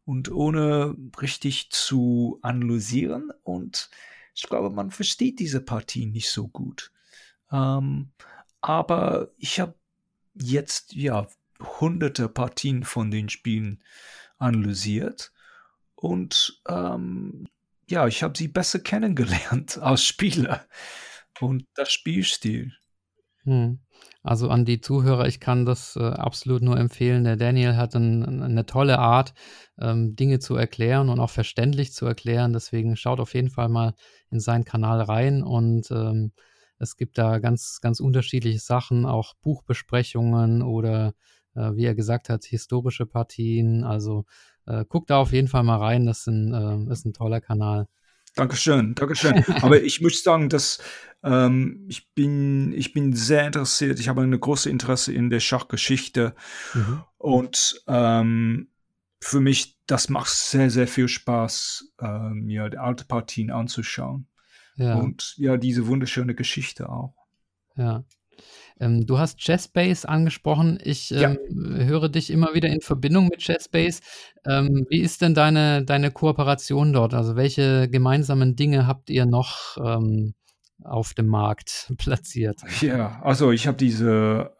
und ohne richtig zu analysieren und ich glaube, man versteht diese Partie nicht so gut. Ähm, aber ich habe jetzt ja hunderte Partien von den Spielen analysiert und ähm, ja, ich habe sie besser kennengelernt als Spieler und das Spielstil. Hm. Also an die Zuhörer, ich kann das äh, absolut nur empfehlen. Der Daniel hat ein, eine tolle Art, ähm, Dinge zu erklären und auch verständlich zu erklären. Deswegen schaut auf jeden Fall mal in seinen Kanal rein und ähm, es gibt da ganz, ganz unterschiedliche Sachen, auch Buchbesprechungen oder äh, wie er gesagt hat, historische Partien. Also äh, guckt da auf jeden Fall mal rein. Das sind, äh, ist ein toller Kanal. Dankeschön, Dankeschön. Aber ich muss sagen, dass ähm, ich bin, ich bin sehr interessiert. Ich habe eine große Interesse in der Schachgeschichte mhm. und ähm, für mich, das macht sehr, sehr viel Spaß, äh, mir die alte Partien anzuschauen. Ja. Und ja, diese wunderschöne Geschichte auch. Ja. Ähm, du hast Jazzbase angesprochen. Ich ähm, ja. höre dich immer wieder in Verbindung mit Jazzbase. Ähm, wie ist denn deine, deine Kooperation dort? Also welche gemeinsamen Dinge habt ihr noch ähm, auf dem Markt platziert? Ja, also ich habe diese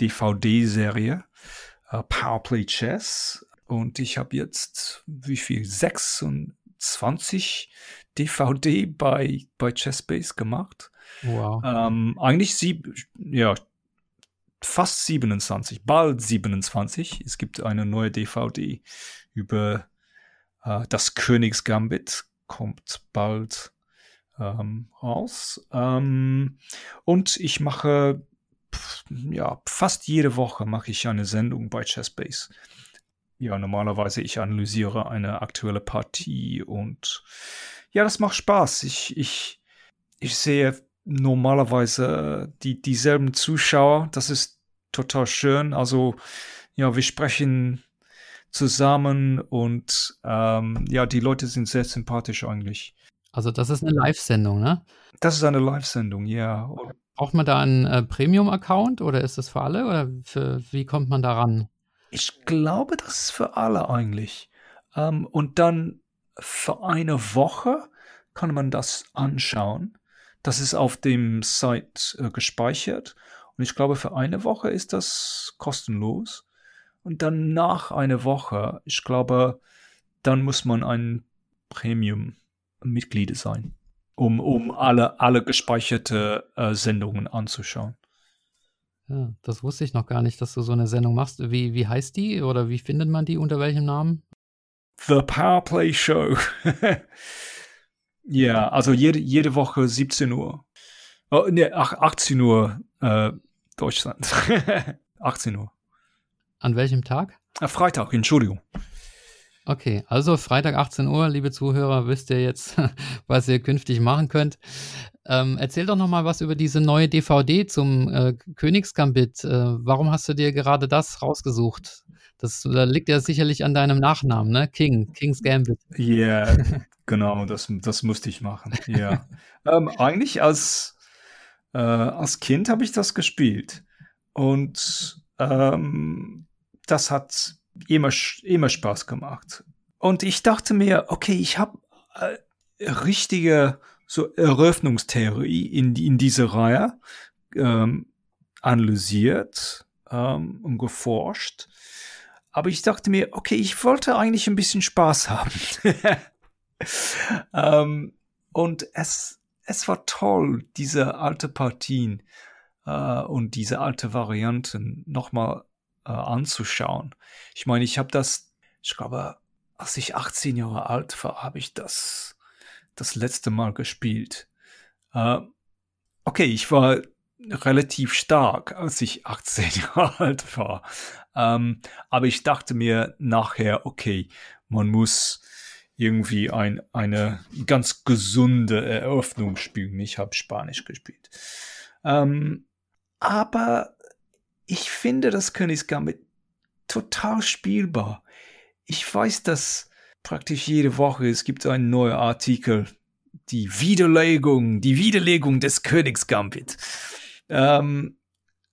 DVD-Serie ähm, uh, Powerplay Chess und ich habe jetzt wie viel? 26 DVD bei, bei Chessbase gemacht. Wow. Ähm, eigentlich sieb, ja, fast 27, bald 27. Es gibt eine neue DVD über äh, das Königsgambit, kommt bald ähm, raus. Ähm, und ich mache ja, fast jede Woche mache ich eine Sendung bei Chessbase. Ja, normalerweise ich analysiere eine aktuelle Partie und ja, das macht Spaß. Ich, ich, ich sehe normalerweise die, dieselben Zuschauer. Das ist total schön. Also, ja, wir sprechen zusammen und ähm, ja, die Leute sind sehr sympathisch eigentlich. Also, das ist eine Live-Sendung, ne? Das ist eine Live-Sendung, ja. Braucht man da einen äh, Premium-Account oder ist das für alle oder für, wie kommt man da ran? Ich glaube, das ist für alle eigentlich. Ähm, und dann für eine Woche kann man das anschauen. Das ist auf dem Site äh, gespeichert. Und ich glaube, für eine Woche ist das kostenlos. Und dann nach einer Woche, ich glaube, dann muss man ein Premium-Mitglied sein, um, um alle, alle gespeicherte äh, Sendungen anzuschauen. Ja, das wusste ich noch gar nicht, dass du so eine Sendung machst. Wie, wie heißt die oder wie findet man die? Unter welchem Namen? The Powerplay Show. Ja, also jede, jede Woche 17 Uhr. Oh, ne, 18 Uhr äh, Deutschland. 18 Uhr. An welchem Tag? Äh, Freitag, Entschuldigung. Okay, also Freitag 18 Uhr, liebe Zuhörer, wisst ihr jetzt, was ihr künftig machen könnt. Ähm, erzähl doch noch mal was über diese neue DVD zum äh, Königsgambit. Äh, warum hast du dir gerade das rausgesucht? Das, das liegt ja sicherlich an deinem Nachnamen, ne? King, King's Gambit. Ja, yeah, genau, das, das musste ich machen. Ja. ähm, eigentlich als, äh, als Kind habe ich das gespielt. Und ähm, das hat immer, immer Spaß gemacht. Und ich dachte mir, okay, ich habe äh, richtige so Eröffnungstheorie in, in diese Reihe ähm, analysiert ähm, und geforscht. Aber ich dachte mir, okay, ich wollte eigentlich ein bisschen Spaß haben. ähm, und es, es war toll, diese alte Partien äh, und diese alte Varianten nochmal äh, anzuschauen. Ich meine, ich habe das, ich glaube, als ich 18 Jahre alt war, habe ich das das letzte Mal gespielt. Äh, okay, ich war relativ stark, als ich 18 Jahre alt war. Ähm, aber ich dachte mir nachher, okay, man muss irgendwie ein, eine ganz gesunde Eröffnung spielen. Ich habe Spanisch gespielt. Ähm, aber ich finde das Königsgambit total spielbar. Ich weiß, dass praktisch jede Woche es gibt einen neuen Artikel, die Widerlegung, die Widerlegung des Königsgambit. Ähm,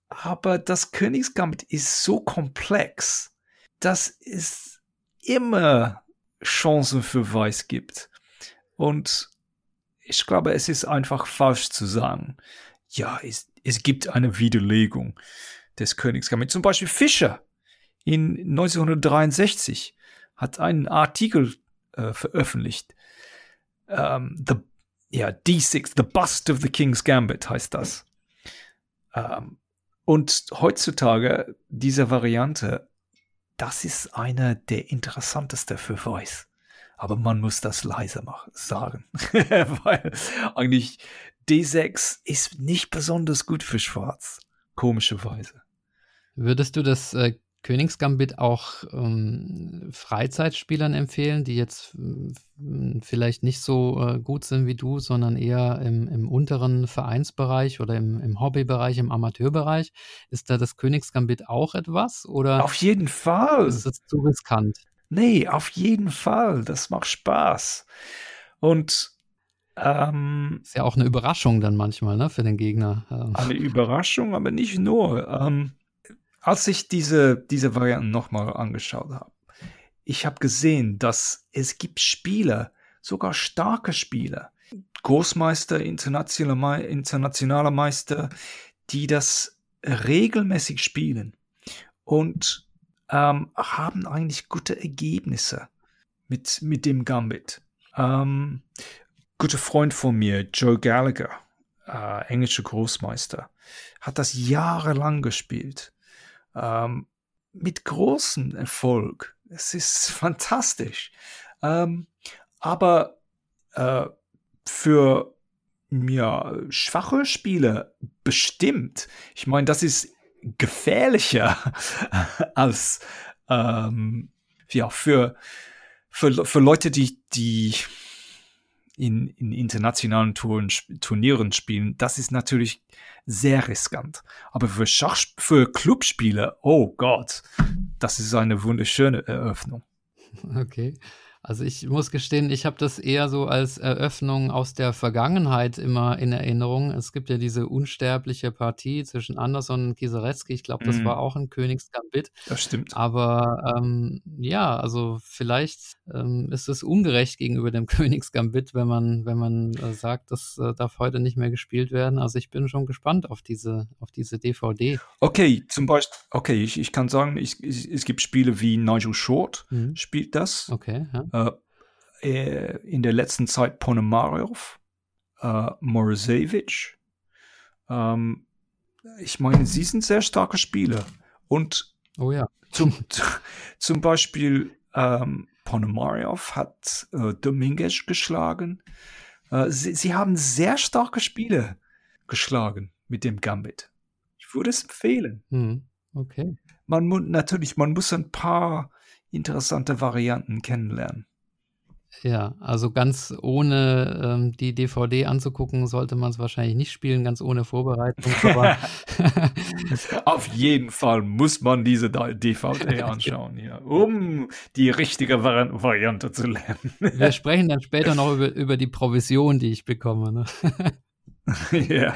aber das Königsgambit ist so komplex, dass es immer Chancen für Weiß gibt. Und ich glaube, es ist einfach falsch zu sagen, ja, es, es gibt eine Widerlegung des Königsgambit. Zum Beispiel Fischer in 1963 hat einen Artikel äh, veröffentlicht. Ähm, the, ja, D6, The Bust of the King's Gambit heißt das. Ähm, und heutzutage diese Variante, das ist eine der interessantesten für Voice. Aber man muss das leise machen, sagen. Weil eigentlich D6 ist nicht besonders gut für Schwarz. Komischerweise. Würdest du das äh, Königsgambit auch ähm, Freizeitspielern empfehlen, die jetzt äh, vielleicht nicht so äh, gut sind wie du, sondern eher im, im unteren Vereinsbereich oder im, im, Hobbybereich, im Amateurbereich? Ist da das Königsgambit auch etwas? Oder auf jeden Fall. Ist es zu riskant? Nee, auf jeden Fall. Das macht Spaß. Und ähm, ist ja auch eine Überraschung dann manchmal, ne, für den Gegner. Ähm. Eine Überraschung, aber nicht nur. Ähm, als ich diese, diese Varianten nochmal angeschaut habe, ich habe gesehen, dass es gibt Spieler, sogar starke Spieler, Großmeister, internationale, internationale Meister, die das regelmäßig spielen und ähm, haben eigentlich gute Ergebnisse mit, mit dem Gambit. Ähm, guter Freund von mir, Joe Gallagher, äh, englischer Großmeister, hat das jahrelang gespielt ähm, mit großem Erfolg. Es ist fantastisch. Ähm, aber äh, für ja, schwache Spieler bestimmt. Ich meine, das ist gefährlicher als ähm, ja, für, für, für Leute, die, die in, in internationalen Touren, Turnieren spielen, das ist natürlich sehr riskant. Aber für Schach, für Clubspiele, oh Gott, das ist eine wunderschöne Eröffnung. Okay. Also ich muss gestehen, ich habe das eher so als Eröffnung aus der Vergangenheit immer in Erinnerung. Es gibt ja diese unsterbliche Partie zwischen Anderson und Kieserecki. Ich glaube, das mm. war auch ein Königsgambit. Das stimmt. Aber ähm, ja, also vielleicht ähm, ist es ungerecht gegenüber dem Königsgambit, wenn man, wenn man äh, sagt, das äh, darf heute nicht mehr gespielt werden. Also ich bin schon gespannt auf diese, auf diese DVD. Okay, zum Beispiel, okay, ich, ich kann sagen, ich, ich, es gibt Spiele wie Nigel Short mhm. spielt das. Okay, ja. Äh, äh, in der letzten Zeit Ponomarev, äh, Morozevich. Ähm, ich meine, sie sind sehr starke Spieler. Und oh ja. zum, zum Beispiel ähm, Ponomarev hat äh, Dominguez geschlagen. Äh, sie, sie, haben sehr starke Spiele geschlagen mit dem Gambit. Ich würde es empfehlen. Hm, okay. Man muss natürlich, man muss ein paar interessante Varianten kennenlernen. Ja, also ganz ohne ähm, die DVD anzugucken, sollte man es wahrscheinlich nicht spielen, ganz ohne Vorbereitung. Auf jeden Fall muss man diese DVD anschauen, ja, um die richtige Vari Variante zu lernen. Wir sprechen dann später noch über, über die Provision, die ich bekomme. Ne? ja.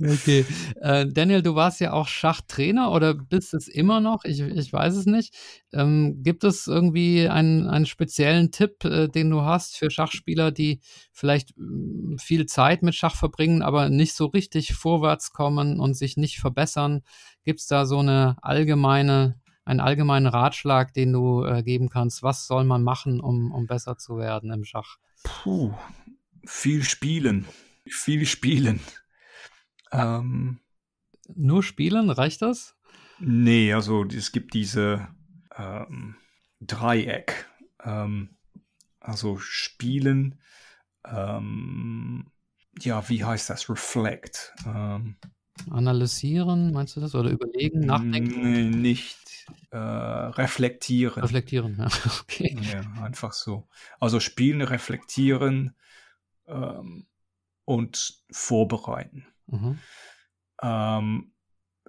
Okay. Äh, Daniel, du warst ja auch Schachtrainer oder bist es immer noch? Ich, ich weiß es nicht. Ähm, gibt es irgendwie einen, einen speziellen Tipp, äh, den du hast für Schachspieler, die vielleicht äh, viel Zeit mit Schach verbringen, aber nicht so richtig vorwärts kommen und sich nicht verbessern? Gibt es da so eine allgemeine, einen allgemeinen Ratschlag, den du äh, geben kannst? Was soll man machen, um, um besser zu werden im Schach? Puh, viel spielen viel spielen. Ähm, Nur spielen, reicht das? Nee, also es gibt diese ähm, Dreieck. Ähm, also spielen, ähm, ja, wie heißt das? Reflect. Ähm, Analysieren, meinst du das? Oder überlegen, nachdenken? Nee, nicht äh, reflektieren. Reflektieren, ja. okay. Ja, einfach so. Also spielen, reflektieren, ähm, und vorbereiten. Mhm. Ähm,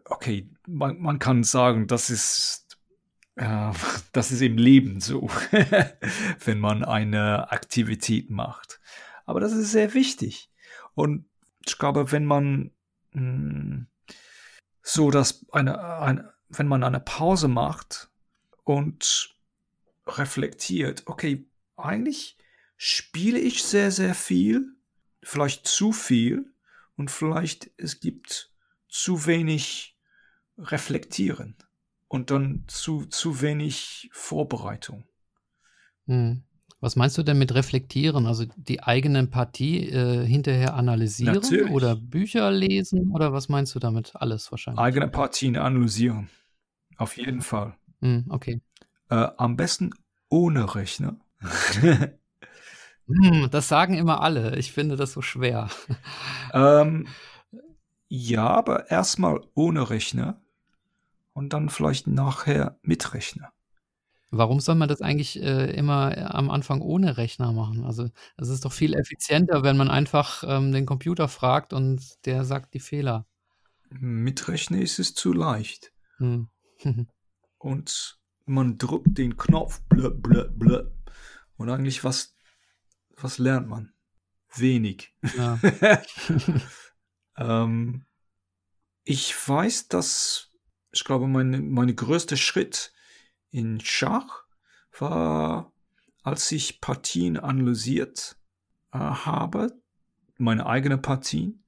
okay, man, man, kann sagen, das ist, äh, das ist im Leben so, wenn man eine Aktivität macht. Aber das ist sehr wichtig. Und ich glaube, wenn man mh, hm, so, dass eine, eine, wenn man eine Pause macht und reflektiert, okay, eigentlich spiele ich sehr, sehr viel vielleicht zu viel und vielleicht es gibt zu wenig Reflektieren und dann zu, zu wenig Vorbereitung. Hm. Was meinst du denn mit reflektieren? Also die eigene Partie äh, hinterher analysieren Natürlich. oder Bücher lesen oder was meinst du damit? Alles wahrscheinlich. Eigene Partien analysieren. Auf jeden Fall. Hm, okay. Äh, am besten ohne Rechner. Hm, das sagen immer alle. Ich finde das so schwer. Ähm, ja, aber erstmal ohne Rechner. und dann vielleicht nachher mit Rechner. Warum soll man das eigentlich äh, immer am Anfang ohne Rechner machen? Also es ist doch viel effizienter, wenn man einfach ähm, den Computer fragt und der sagt die Fehler. Mit Rechner ist es zu leicht. Hm. und man drückt den Knopf, blö, blö, blö. Und eigentlich, was, was lernt man? Wenig. Ja. ähm, ich weiß, dass, ich glaube, mein, mein größter Schritt in Schach war, als ich Partien analysiert äh, habe, meine eigenen Partien,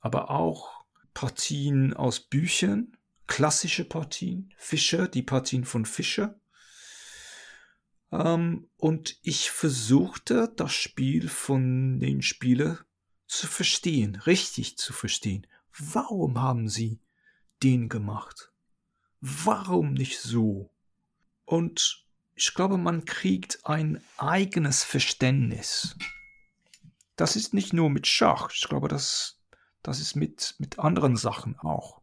aber auch Partien aus Büchern, klassische Partien, Fischer, die Partien von Fischer. Ähm, und ich versuchte, das Spiel von den Spielern zu verstehen, richtig zu verstehen. Warum haben sie den gemacht? Warum nicht so? Und ich glaube, man kriegt ein eigenes Verständnis. Das ist nicht nur mit Schach. Ich glaube, das, das ist mit, mit anderen Sachen auch.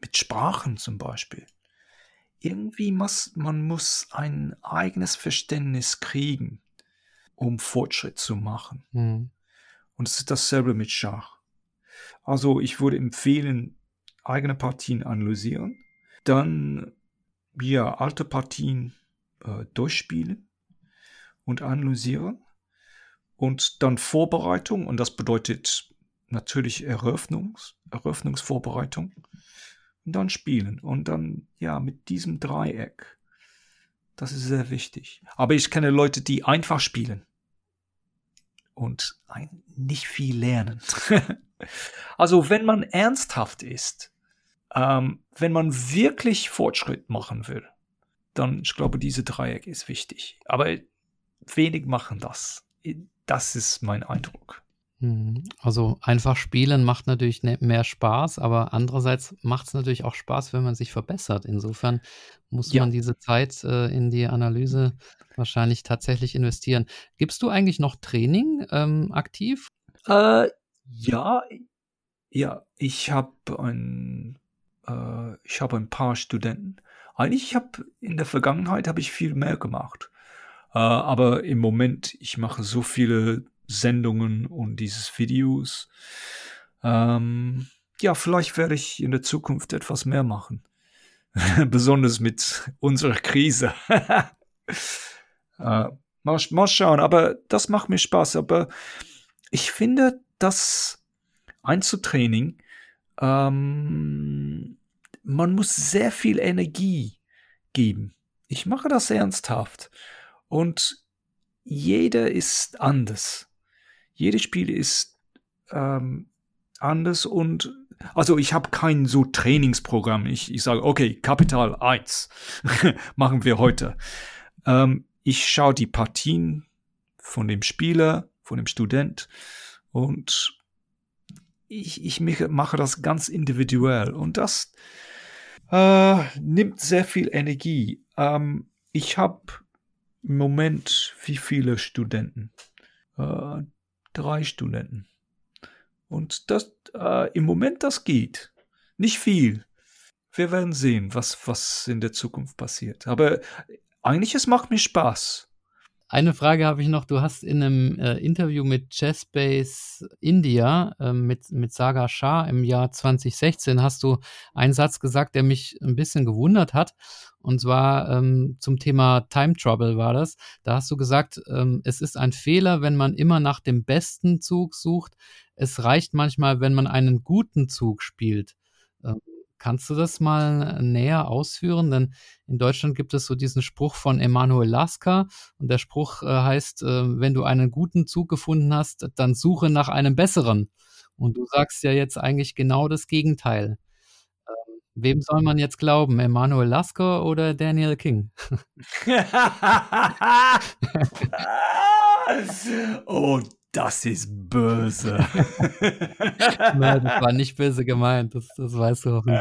Mit Sprachen zum Beispiel. Irgendwie muss man muss ein eigenes Verständnis kriegen, um Fortschritt zu machen. Mhm. Und es ist dasselbe mit Schach. Also ich würde empfehlen, eigene Partien analysieren, dann ja, alte Partien äh, durchspielen und analysieren und dann Vorbereitung und das bedeutet natürlich Eröffnungs, Eröffnungsvorbereitung und dann spielen und dann ja mit diesem Dreieck. Das ist sehr wichtig. Aber ich kenne Leute, die einfach spielen und nicht viel lernen. also wenn man ernsthaft ist, ähm, wenn man wirklich Fortschritt machen will, dann, ich glaube, diese Dreieck ist wichtig. Aber wenig machen das. Das ist mein Eindruck. Mhm. Also einfach spielen macht natürlich ne, mehr Spaß, aber andererseits macht es natürlich auch Spaß, wenn man sich verbessert. Insofern muss ja. man diese Zeit äh, in die Analyse wahrscheinlich tatsächlich investieren. Gibst du eigentlich noch Training ähm, aktiv? Äh, ja, ja, ich habe ein äh, ich habe ein paar Studenten. Eigentlich habe in der Vergangenheit habe ich viel mehr gemacht. Äh, aber im Moment, ich mache so viele Sendungen und dieses Videos. Ähm, ja, vielleicht werde ich in der Zukunft etwas mehr machen. Besonders mit unserer Krise. äh, mal, mal schauen, aber das macht mir Spaß. Aber ich finde, das Einzeltraining ähm, man muss sehr viel Energie geben. Ich mache das ernsthaft. Und jeder ist anders. Jedes Spiel ist ähm, anders und also ich habe kein so Trainingsprogramm. Ich, ich sage, okay, Kapital 1 machen wir heute. Ähm, ich schaue die Partien von dem Spieler, von dem Student und ich, ich mache das ganz individuell. Und das, äh, nimmt sehr viel Energie. Ähm, ich habe im Moment wie viele Studenten? Äh, drei Studenten. Und das äh, im Moment das geht. Nicht viel. Wir werden sehen, was, was in der Zukunft passiert. Aber eigentlich, es macht mir Spaß. Eine Frage habe ich noch. Du hast in einem äh, Interview mit Chessbase India äh, mit, mit Saga Shah im Jahr 2016 hast du einen Satz gesagt, der mich ein bisschen gewundert hat. Und zwar ähm, zum Thema Time Trouble war das. Da hast du gesagt, ähm, es ist ein Fehler, wenn man immer nach dem besten Zug sucht. Es reicht manchmal, wenn man einen guten Zug spielt. Kannst du das mal näher ausführen? Denn in Deutschland gibt es so diesen Spruch von Emanuel Lasker und der Spruch äh, heißt, äh, wenn du einen guten Zug gefunden hast, dann suche nach einem besseren. Und du sagst ja jetzt eigentlich genau das Gegenteil. Ähm, wem soll man jetzt glauben, Emanuel Lasker oder Daniel King? oh, das ist böse. Nein, das war nicht böse gemeint, das, das weißt du hoffentlich.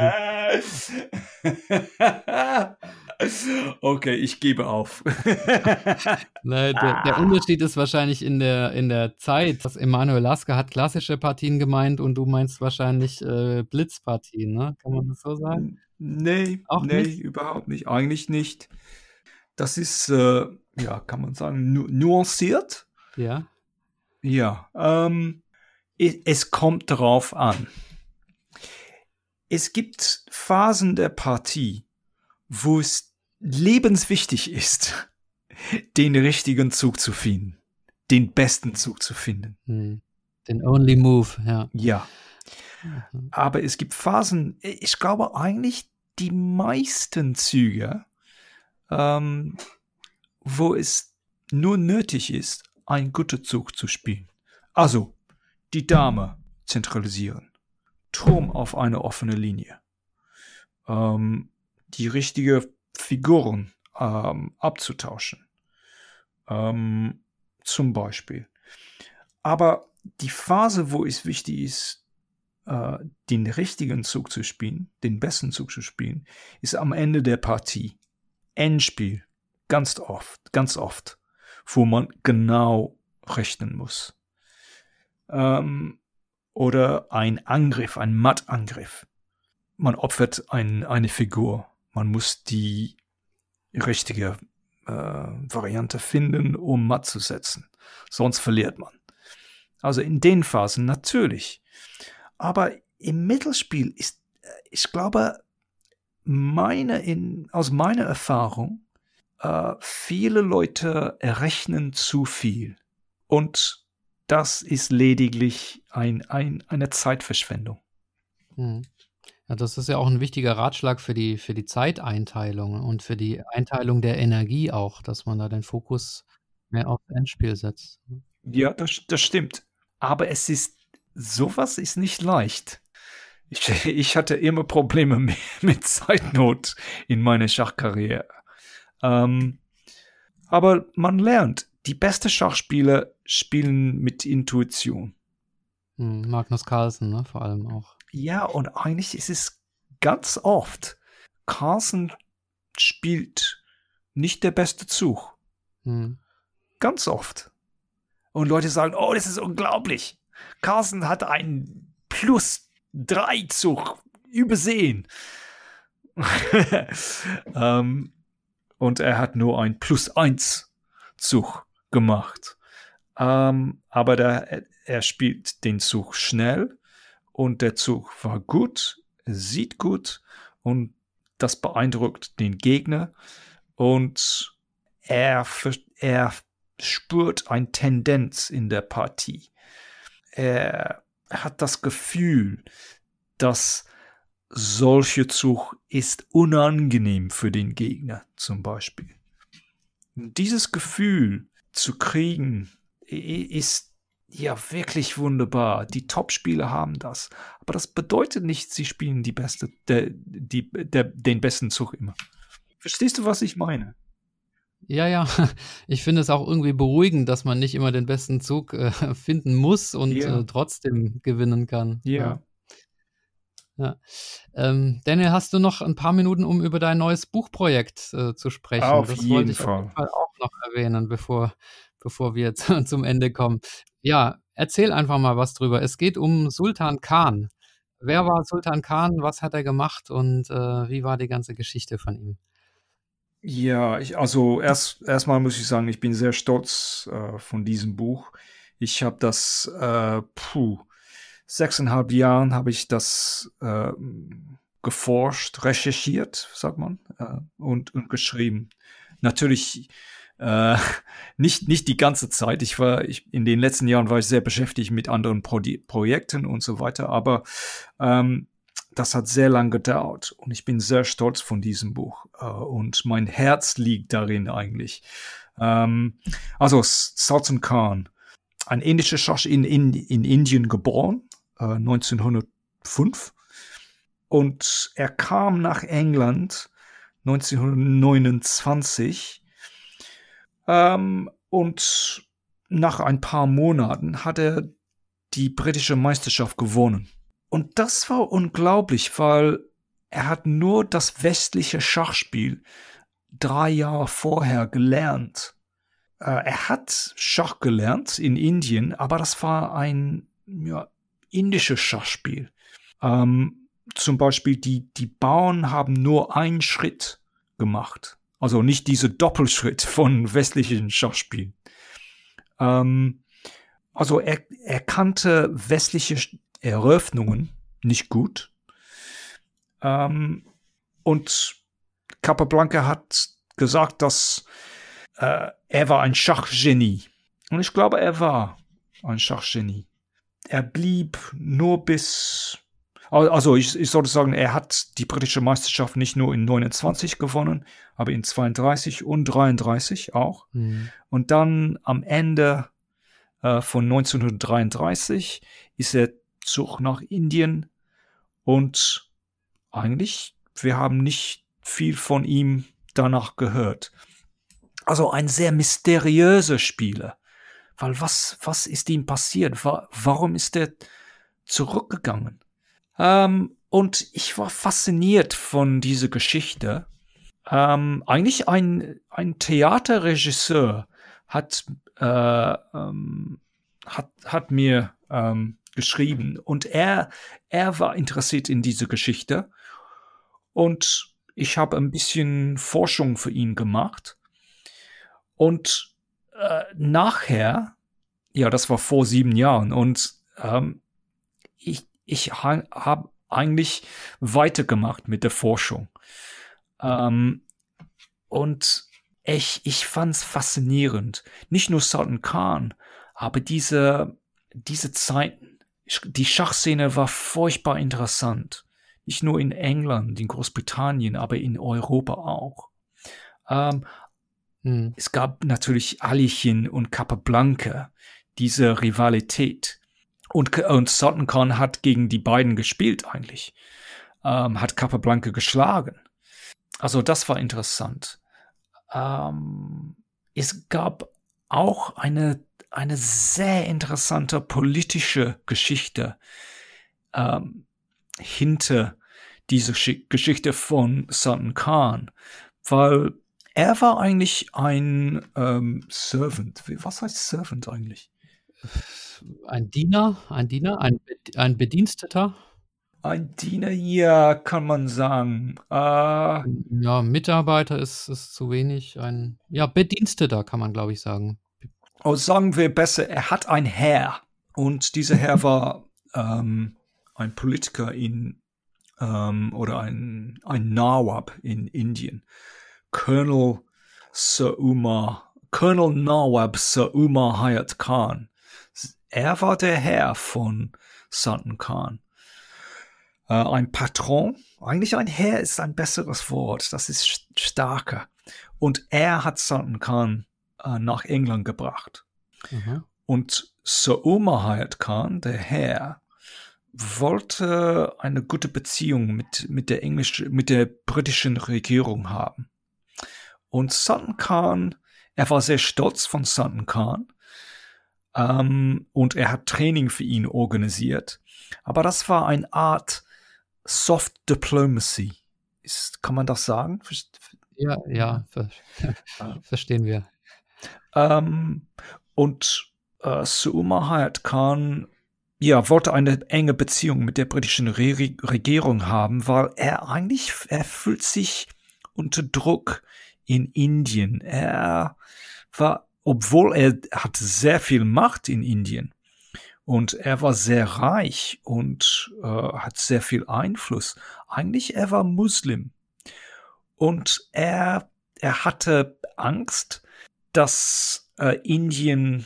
Okay, ich gebe auf. Nein, der, der, Unterschied ist wahrscheinlich in der, in der Zeit. Das Emanuel Lasker hat klassische Partien gemeint und du meinst wahrscheinlich äh, Blitzpartien, ne? Kann man das so sagen? Nee, Auch nee, nicht? überhaupt nicht. Eigentlich nicht. Das ist, äh, ja, kann man sagen, nu nuanciert. Ja. Ja, ähm, es, kommt darauf an. Es gibt Phasen der Partie, wo es lebenswichtig ist, den richtigen Zug zu finden, den besten Zug zu finden. Hm. Den Only Move, ja. Ja, Mhm. aber es gibt Phasen, ich glaube eigentlich die meisten Züge, ähm, wo es nur nötig ist, einen guten Zug zu spielen. Also, die Dame zentralisieren, Turm auf eine offene Linie, ähm, die richtige Figuren ähm, abzutauschen, ähm, zum Beispiel. Aber die Phase, wo es wichtig ist, äh, den richtigen Zug zu spielen, den besten Zug zu spielen, ist am Ende der Partie. Endspiel. Ganz oft, ganz oft, wo man genau rechnen muss. Ähm, oder ein Angriff, ein Mattangriff. Man opfert ein, eine Figur. Man muss die richtige äh, Variante finden, um matt zu setzen. Sonst verliert man. Also in den Phasen natürlich. Aber im Mittelspiel ist, äh, ich glaube, meine in, aus meiner Erfahrung, äh, viele Leute errechnen zu viel. Und das ist lediglich ein, ein, eine Zeitverschwendung. Hm. Ja, das ist ja auch ein wichtiger Ratschlag für die, für die Zeiteinteilung und für die Einteilung der Energie auch, dass man da den Fokus mehr aufs Endspiel setzt. Ja, das, das stimmt. Aber es ist, sowas ist nicht leicht. Ich, ich hatte immer Probleme mit, mit Zeitnot in meiner Schachkarriere. Ähm, aber man lernt, die besten Schachspieler spielen mit Intuition. Hm, Magnus Carlsen, ne, vor allem auch. Ja, und eigentlich ist es ganz oft, Carlsen spielt nicht der beste Zug. Hm. Ganz oft. Und Leute sagen, oh, das ist unglaublich. Carlsen hat einen plus drei Zug übersehen. ähm, und er hat nur ein plus eins Zug gemacht. Ähm, aber der, er spielt den Zug schnell und der Zug war gut, sieht gut und das beeindruckt den Gegner und er, er spürt eine Tendenz in der Partie. Er hat das Gefühl, dass solche Zug ist unangenehm für den Gegner zum Beispiel. Dieses Gefühl zu kriegen ist ja wirklich wunderbar. Die Top-Spieler haben das. Aber das bedeutet nicht, sie spielen die beste, der, die, der, den besten Zug immer. Verstehst du, was ich meine? Ja, ja. Ich finde es auch irgendwie beruhigend, dass man nicht immer den besten Zug äh, finden muss und Ja. äh, trotzdem gewinnen kann. Ja. Ja. Ähm, Daniel, hast du noch ein paar Minuten, um über dein neues Buchprojekt äh, zu sprechen? Auf das jeden wollte ich auf Fall. jeden Fall auch noch erwähnen, bevor, bevor wir zu, zum Ende kommen. Ja, erzähl einfach mal was drüber. Es geht um Sultan Khan. Wer war Sultan Khan? Was hat er gemacht und äh, wie war die ganze Geschichte von ihm? Ja, ich, also erst erstmal muss ich sagen, ich bin sehr stolz äh, von diesem Buch. Ich habe das, äh, puh, sechseinhalb Jahren habe ich das äh, geforscht, recherchiert, sagt man, äh, und, und geschrieben. Natürlich äh, nicht, nicht die ganze Zeit. Ich war, ich, in den letzten Jahren war ich sehr beschäftigt mit anderen Pro Projekten und so weiter, aber ähm, das hat sehr lang gedauert und ich bin sehr stolz von diesem Buch äh, und mein Herz liegt darin eigentlich. Ähm, also Sultan Khan, ein indischer Schach in, in, in Indien geboren, äh, 1905 und er kam nach England 1929 ähm, und nach ein paar Monaten hat er die britische Meisterschaft gewonnen. Und das war unglaublich, weil er hat nur das westliche Schachspiel drei Jahre vorher gelernt. Äh, er hat Schach gelernt in Indien, aber das war ein ja, indisches Schachspiel. Ähm, zum Beispiel die, die Bauern haben nur einen Schritt gemacht. Also nicht diese Doppelschritt von westlichen Schachspielen. Ähm, also er, er kannte westliche Eröffnungen nicht gut. Ähm, und Capablanca hat gesagt, dass äh, er war ein Schachgenie. Und ich glaube, er war ein Schachgenie. Er blieb nur bis also ich, ich sollte sagen, er hat die britische Meisterschaft nicht nur in 29 gewonnen, aber in 32 und 33 auch. Mhm. Und dann am Ende äh, von 1933 ist er zurück nach Indien und eigentlich, wir haben nicht viel von ihm danach gehört. Also ein sehr mysteriöser Spieler. Weil was, was ist ihm passiert? Warum ist er zurückgegangen? Ähm, und ich war fasziniert von dieser Geschichte. Ähm, eigentlich ein, ein Theaterregisseur hat, äh, ähm, hat, hat mir ähm, geschrieben und er, er war interessiert in diese Geschichte und ich habe ein bisschen Forschung für ihn gemacht und äh, nachher, ja, das war vor sieben Jahren und ähm, ich, ich habe eigentlich weitergemacht mit der Forschung. Ähm, und ich, ich fand es faszinierend. Nicht nur Sultan Khan, aber diese, diese Zeiten. Die Schachszene war furchtbar interessant. Nicht nur in England, in Großbritannien, aber in Europa auch. Ähm, hm. Es gab natürlich Alichin und Capablanca, diese Rivalität. Und, und Sultan Khan hat gegen die beiden gespielt eigentlich. Ähm, hat Capablanca geschlagen. Also das war interessant. Ähm, es gab auch eine, eine sehr interessante politische Geschichte ähm, hinter dieser Geschichte von Sultan Khan, weil er war eigentlich ein ähm, Servant. Was heißt Servant eigentlich? ein Diener, ein Diener, ein, ein Bediensteter. Ein Diener, ja, kann man sagen. Äh, ja, Mitarbeiter ist, ist zu wenig. Ein ja, Bediensteter kann man, glaube ich, sagen. Oh, sagen wir besser, er hat ein Herr. Und dieser Herr war ähm, ein Politiker in ähm, oder ein, ein Nawab in Indien. Colonel Sir Umar, Colonel Nawab Sir Umar Hayat Khan er war der Herr von Sultan Khan. Äh, ein Patron, eigentlich ein Herr ist ein besseres Wort, das ist stärker. Und er hat Sultan Khan äh, nach England gebracht. Mhm. Und Sir Umar Hayat Khan, der Herr, wollte eine gute Beziehung mit, mit der englisch, mit der britischen Regierung haben. Und Sultan Khan, er war sehr stolz von Sultan Khan, ähm, und er hat Training für ihn organisiert. Aber das war eine Art Soft Diplomacy. Ist, kann man das sagen? Ja, ja, ver verstehen wir. Ähm, und äh, Suuma Hayat Khan ja, wollte eine enge Beziehung mit der britischen Re Regierung haben, weil er eigentlich, er fühlt sich unter Druck in Indien. Er war obwohl er hat sehr viel Macht in Indien und er war sehr reich und äh, hat sehr viel Einfluss. Eigentlich er war Muslim und er er hatte Angst, dass äh, Indien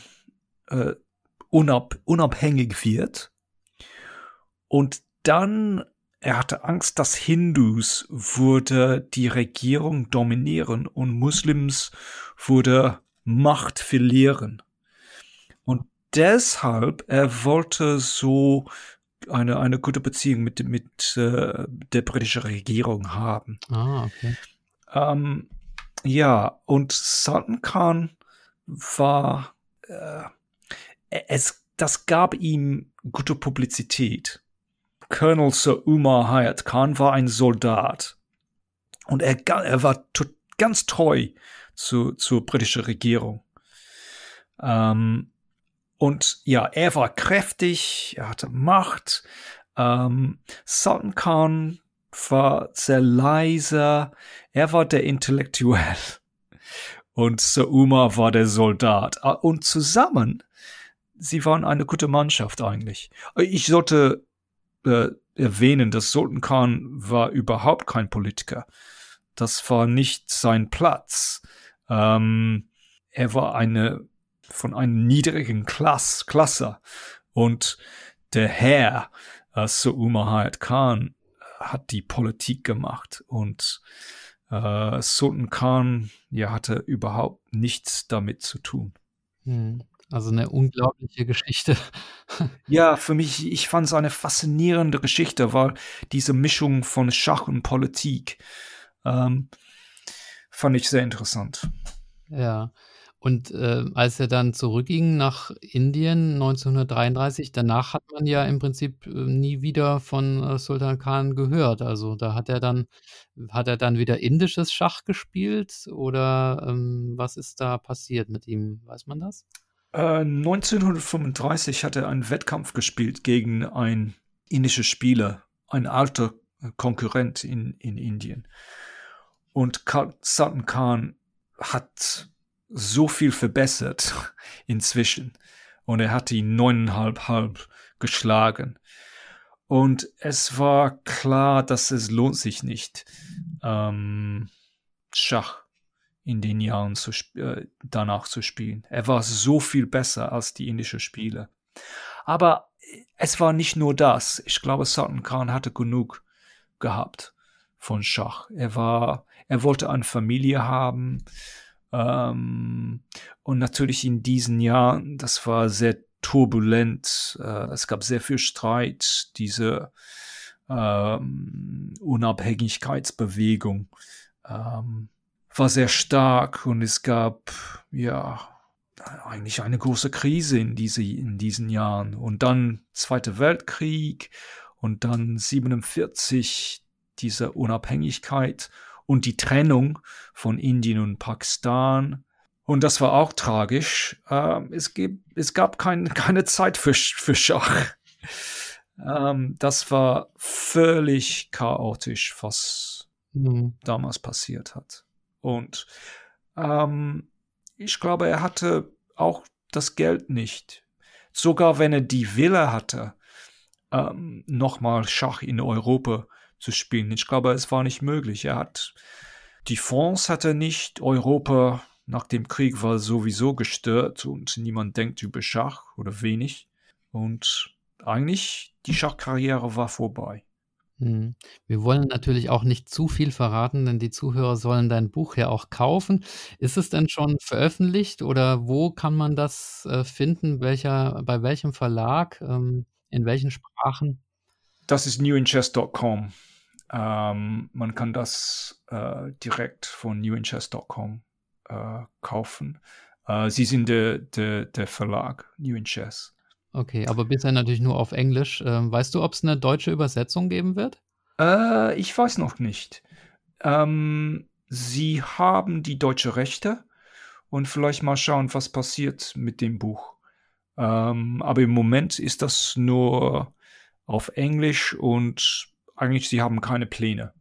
äh, unab unabhängig wird und dann er hatte Angst, dass Hindus würde die Regierung dominieren und Muslims würde Macht verlieren. Und deshalb, er wollte so eine, eine gute Beziehung mit, mit äh, der britischen Regierung haben. Ah, okay. Ähm, ja, und Sultan Khan war, äh, es, das gab ihm gute Publizität. Colonel Sir Umar Hayat Khan war ein Soldat. Und er, er war ganz treu zu, zur britischen Regierung. Ähm, und ja, er war kräftig, er hatte Macht, äh, Ähm, Sultan Khan war sehr leiser, er war der Intellektuell und Sauma war der Soldat. Ah, und zusammen, sie waren eine gute Mannschaft eigentlich. Ich sollte äh, erwähnen, dass Sultan Khan war überhaupt kein Politiker. Das war nicht sein Platz. Ähm, er war eine von einem niedrigen Klass, Klasse und der Herr äh, Sauma Hayat Khan hat die Politik gemacht und äh, Sultan Khan ja hatte überhaupt nichts damit zu tun. Hm. Also eine unglaubliche Geschichte. ja, für mich, ich fand es eine faszinierende Geschichte, weil diese Mischung von Schach und Politik ähm, fand ich sehr interessant. Ja, und äh, als er dann zurückging nach Indien 1933, danach hat man ja im Prinzip äh, nie wieder von äh, Sultan Khan gehört. Also da hat er dann, hat er dann wieder indisches Schach gespielt oder ähm, was ist da passiert mit ihm? Weiß man das? 1935 äh, hat er einen Wettkampf gespielt gegen einen indischen Spieler, ein alter Konkurrent in, in Indien. Und Sultan Khan hat so viel verbessert inzwischen. Und er hat ihn neuneinhalb halb geschlagen. Und es war klar, dass es lohnt sich nicht, ähm, Schach in den Jahren zu, äh, danach zu spielen. Er war so viel besser als die indischen Spieler. Aber es war nicht nur das. Ich glaube, Sultan Khan hatte genug gehabt von Schach. Er war, er wollte eine Familie haben. Ähm, und natürlich in diesen Jahren, das war sehr turbulent. Äh, es gab sehr viel Streit, diese ähm, Unabhängigkeitsbewegung ähm, war sehr stark und es gab ja eigentlich eine große Krise in, diese, in diesen Jahren. Und dann Zweiter Weltkrieg und dann 47 diese Unabhängigkeit und die Trennung von Indien und Pakistan. Und das war auch tragisch. Ähm, es, gibt, es gab kein, keine Zeit für, für Schach. Ähm, das war völlig chaotisch, was mhm. damals passiert hat. Und ähm, ich glaube, er hatte auch das Geld nicht. Sogar wenn er die Wille hatte, ähm, nochmal Schach in Europa zu spielen. Ich glaube, es war nicht möglich. Er hat die Fonds hatte nicht, Europa nach dem Krieg war sowieso gestört und niemand denkt über Schach oder wenig. Und eigentlich die Schachkarriere war vorbei. Hm. Wir wollen natürlich auch nicht zu viel verraten, denn die Zuhörer sollen dein Buch ja auch kaufen. Ist es denn schon veröffentlicht oder wo kann man das äh, finden? Welcher, bei welchem Verlag? Ähm, in welchen Sprachen? Das ist newinchess.com. Ähm, man kann das äh, direkt von newinchess.com äh, kaufen. Äh, sie sind der, der, der Verlag New in. Okay, aber bisher natürlich nur auf Englisch. Ähm, weißt du, ob es eine deutsche Übersetzung geben wird? Äh, ich weiß noch nicht. Ähm, sie haben die deutsche Rechte und vielleicht mal schauen, was passiert mit dem Buch. Ähm, aber im Moment ist das nur auf Englisch und eigentlich, sie haben keine Pläne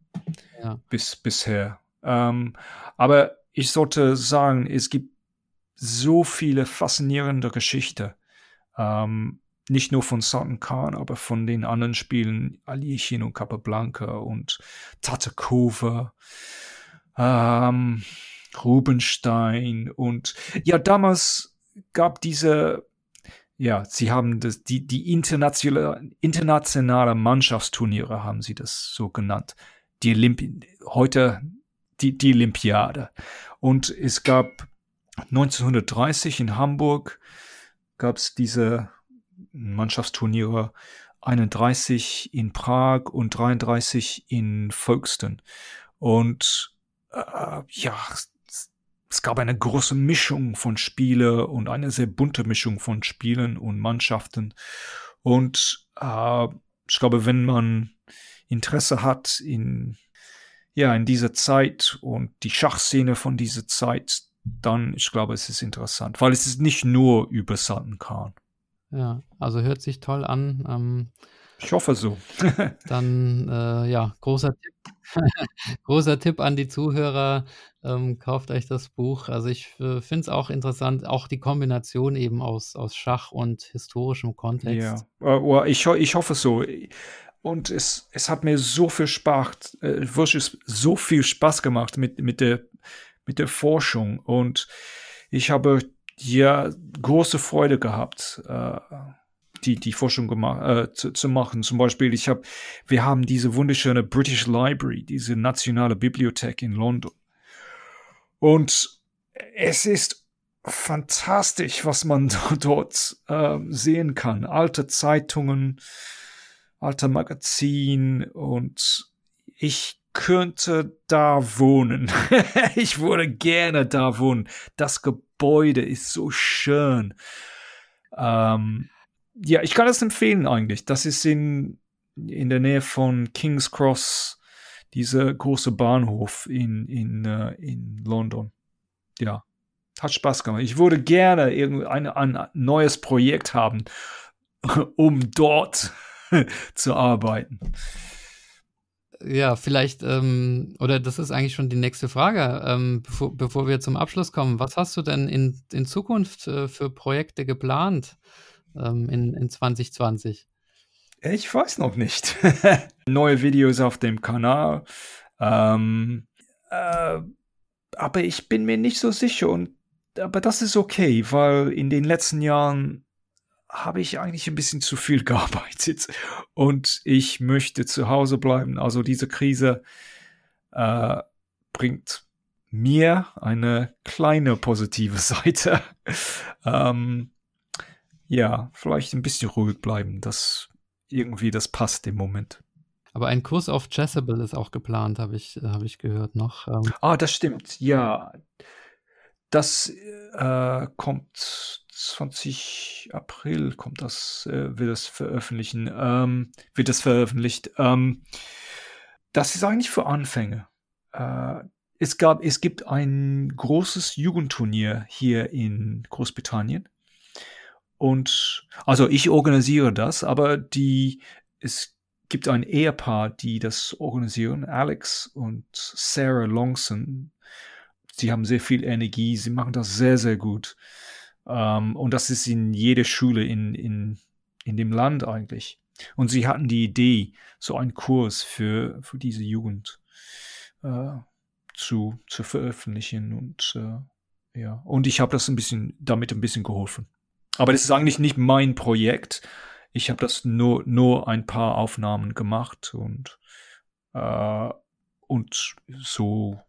ja. bis, bisher. Ähm, aber ich sollte sagen, es gibt so viele faszinierende Geschichten. Ähm, nicht nur von Sultan Khan, aber von den anderen Spielen, Alichin und Capablanca und Tatakova, ähm, Rubenstein und ja, damals gab diese ja, sie haben das, die, die internationale, internationale Mannschaftsturniere haben sie das so genannt. Die Olympi heute die, die Olympiade. Und es gab 1930 in Hamburg gab es diese Mannschaftsturniere 31 in Prag und 33 in Folkestone. Und äh, ja, es gab eine große Mischung von Spiele und eine sehr bunte Mischung von Spielen und Mannschaften. Und äh, ich glaube, wenn man Interesse hat in, ja, in dieser Zeit und die Schachszene von dieser Zeit, dann, ich glaube, es ist interessant, weil es ist nicht nur über Sultan Khan. Ja, also hört sich toll an. Ähm, Ich hoffe so. Dann, äh, ja, großer Tipp. großer Tipp an die Zuhörer, ähm, kauft euch das Buch. Also ich äh, finde es auch interessant, auch die Kombination eben aus, aus Schach und historischem Kontext. Ja, uh, ich, ich hoffe so. Und es, es hat mir so viel Spaß, äh, wirklich so viel Spaß gemacht mit, mit, der, mit der Forschung. Und ich habe ja große Freude gehabt. Äh, die, die Forschung gemacht, äh, zu, zu machen. Zum Beispiel, ich habe, wir haben diese wunderschöne British Library, diese nationale Bibliothek in London. Und es ist fantastisch, was man dort äh, sehen kann. Alte Zeitungen, alte Magazin und ich könnte da wohnen. ich würde gerne da wohnen. Das Gebäude ist so schön. Ähm, ja, ich kann das empfehlen eigentlich. Das ist in, in der Nähe von King's Cross, dieser große Bahnhof in, in, uh, in London. Ja, hat Spaß gemacht. Ich würde gerne irgendein ein neues Projekt haben, um dort zu arbeiten. Ja, vielleicht, ähm, oder das ist eigentlich schon die nächste Frage, ähm, bevor, bevor wir zum Abschluss kommen. Was hast du denn in, in Zukunft äh, für Projekte geplant? ähm, in, in 2020? Ich weiß noch nicht. Neue Videos auf dem Kanal. Ähm, äh, aber ich bin mir nicht so sicher und aber das ist okay, weil in den letzten Jahren habe ich eigentlich ein bisschen zu viel gearbeitet und ich möchte zu Hause bleiben. Also diese Krise äh, bringt mir eine kleine positive Seite. ähm, ja, vielleicht ein bisschen ruhig bleiben. Das irgendwie, das passt im Moment. Aber ein Kurs auf Chessable ist auch geplant, habe ich, hab ich gehört noch. Ähm. Ah, das stimmt, ja. Das äh, kommt 20 April, kommt das, äh, wird das veröffentlichen, ähm, wird das veröffentlicht. Ähm, das ist eigentlich für Anfänger. Äh, es gab, es gibt ein großes Jugendturnier hier in Großbritannien und also ich organisiere das, aber die, es gibt ein Ehepaar, die das organisieren, Alex und Sarah Longson. Sie haben sehr viel Energie, sie machen das sehr, sehr gut. Um, ähm, und das ist in jeder Schule in, in, in dem Land eigentlich. Und sie hatten die Idee, so einen Kurs für, für diese Jugend äh, zu, zu veröffentlichen. Und äh, ja, und ich habe das ein bisschen, damit ein bisschen geholfen. Aber das ist eigentlich nicht mein Projekt. Ich habe das nur, nur ein paar Aufnahmen gemacht und, äh, und so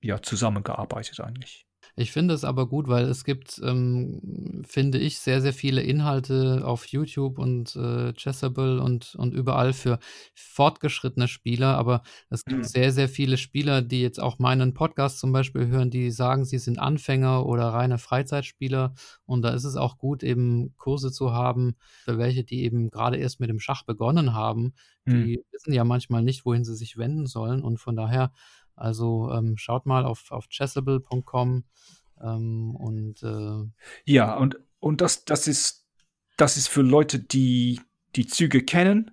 ja, zusammengearbeitet eigentlich. Ich finde es aber gut, weil es gibt, ähm, finde ich, sehr, sehr viele Inhalte auf YouTube und äh, Chessable und, und überall für fortgeschrittene Spieler. Aber es gibt mhm. sehr, sehr viele Spieler, die jetzt auch meinen Podcast zum Beispiel hören, die sagen, sie sind Anfänger oder reine Freizeitspieler. Und da ist es auch gut, eben Kurse zu haben, für welche, die eben gerade erst mit dem Schach begonnen haben. Die mhm. wissen ja manchmal nicht, wohin sie sich wenden sollen. Und von daher also ähm, schaut mal auf, auf chessable.com ähm, und äh, ja, und, und das, das ist das ist für Leute, die die Züge kennen,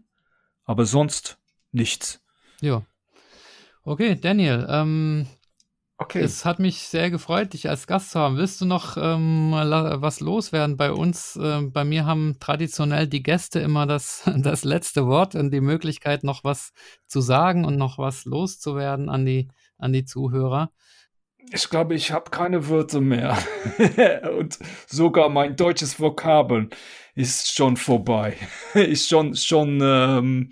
aber sonst nichts. Ja. Okay, Daniel, ähm, Okay. Es hat mich sehr gefreut, dich als Gast zu haben. Willst du noch ähm, was loswerden bei uns? Ähm, bei mir haben traditionell die Gäste immer das, das letzte Wort und die Möglichkeit, noch was zu sagen und noch was loszuwerden an die, an die Zuhörer. Ich glaube, ich habe keine Wörter mehr. und sogar mein deutsches Vokabeln ist schon vorbei. ist schon, schon ähm,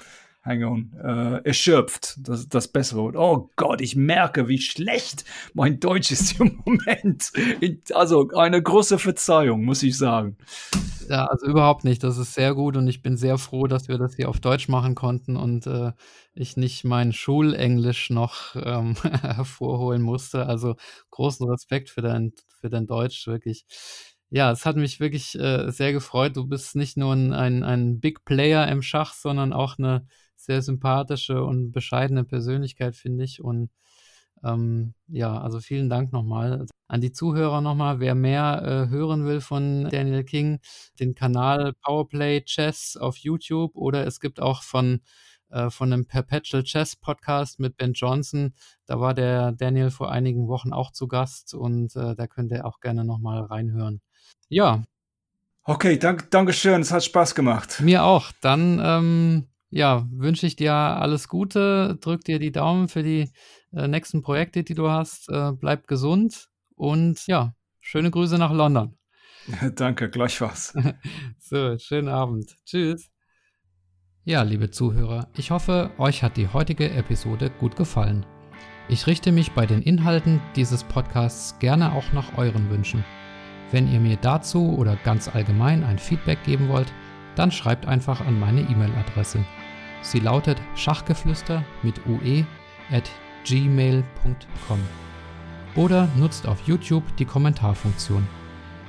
hang on, äh, erschöpft, das das bessere Wort. Oh Gott, ich merke, wie schlecht mein Deutsch ist im Moment. Also eine große Verzeihung, muss ich sagen. Ja, also überhaupt nicht. Das ist sehr gut und ich bin sehr froh, dass wir das hier auf Deutsch machen konnten und äh, ich nicht mein Schulenglisch noch ähm, hervorholen musste. Also großen Respekt für dein, für dein Deutsch, wirklich. Ja, es hat mich wirklich äh, sehr gefreut. Du bist nicht nur ein, ein Big Player im Schach, sondern auch eine sehr sympathische und bescheidene Persönlichkeit, finde ich. Und Ähm, ja, also vielen Dank nochmal. An die Zuhörer nochmal, wer mehr äh, hören will von Daniel King, den Kanal Powerplay Chess auf YouTube oder es gibt auch von, äh, von einem Perpetual Chess Podcast mit Ben Johnson. Da war der Daniel vor einigen Wochen auch zu Gast und äh, da könnt ihr auch gerne nochmal reinhören. Ja. Okay, dank, danke schön. Es hat Spaß gemacht. Mir auch. Dann ähm, ja, wünsche ich dir alles Gute, drück dir die Daumen für die äh, nächsten Projekte, die du hast. Äh, bleib gesund und ja, schöne Grüße nach London. Danke, gleichfalls. so, schönen Abend. Tschüss. Ja, liebe Zuhörer, ich hoffe, euch hat die heutige Episode gut gefallen. Ich richte mich bei den Inhalten dieses Podcasts gerne auch nach euren Wünschen. Wenn ihr mir dazu oder ganz allgemein ein Feedback geben wollt, dann schreibt einfach an meine E-Mail-Adresse. Sie lautet schachgeflüster mit ue at gmail.com oder nutzt auf YouTube die Kommentarfunktion.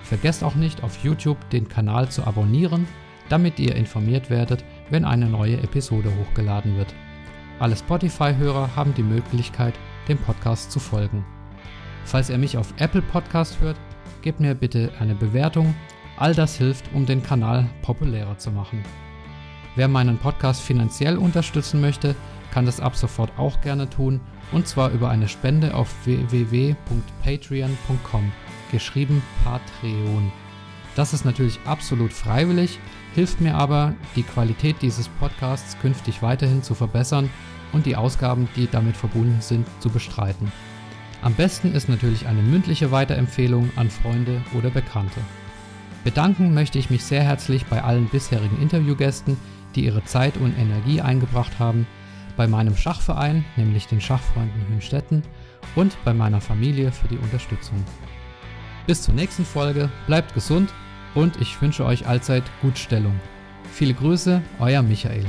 Vergesst auch nicht auf YouTube den Kanal zu abonnieren, damit ihr informiert werdet, wenn eine neue Episode hochgeladen wird. Alle Spotify-Hörer haben die Möglichkeit, dem Podcast zu folgen. Falls ihr mich auf Apple Podcast hört, gebt mir bitte eine Bewertung All das hilft, um den Kanal populärer zu machen. Wer meinen Podcast finanziell unterstützen möchte, kann das ab sofort auch gerne tun und zwar über eine Spende auf www.patreon.com, geschrieben Patreon. Das ist natürlich absolut freiwillig, hilft mir aber, die Qualität dieses Podcasts künftig weiterhin zu verbessern und die Ausgaben, die damit verbunden sind, zu bestreiten. Am besten ist natürlich eine mündliche Weiterempfehlung an Freunde oder Bekannte. Bedanken möchte ich mich sehr herzlich bei allen bisherigen Interviewgästen, die ihre Zeit und Energie eingebracht haben, bei meinem Schachverein, nämlich den Schachfreunden Hünstetten, und bei meiner Familie für die Unterstützung. Bis zur nächsten Folge, bleibt gesund und ich wünsche euch allzeit Gutstellung. Viele Grüße, euer Michael.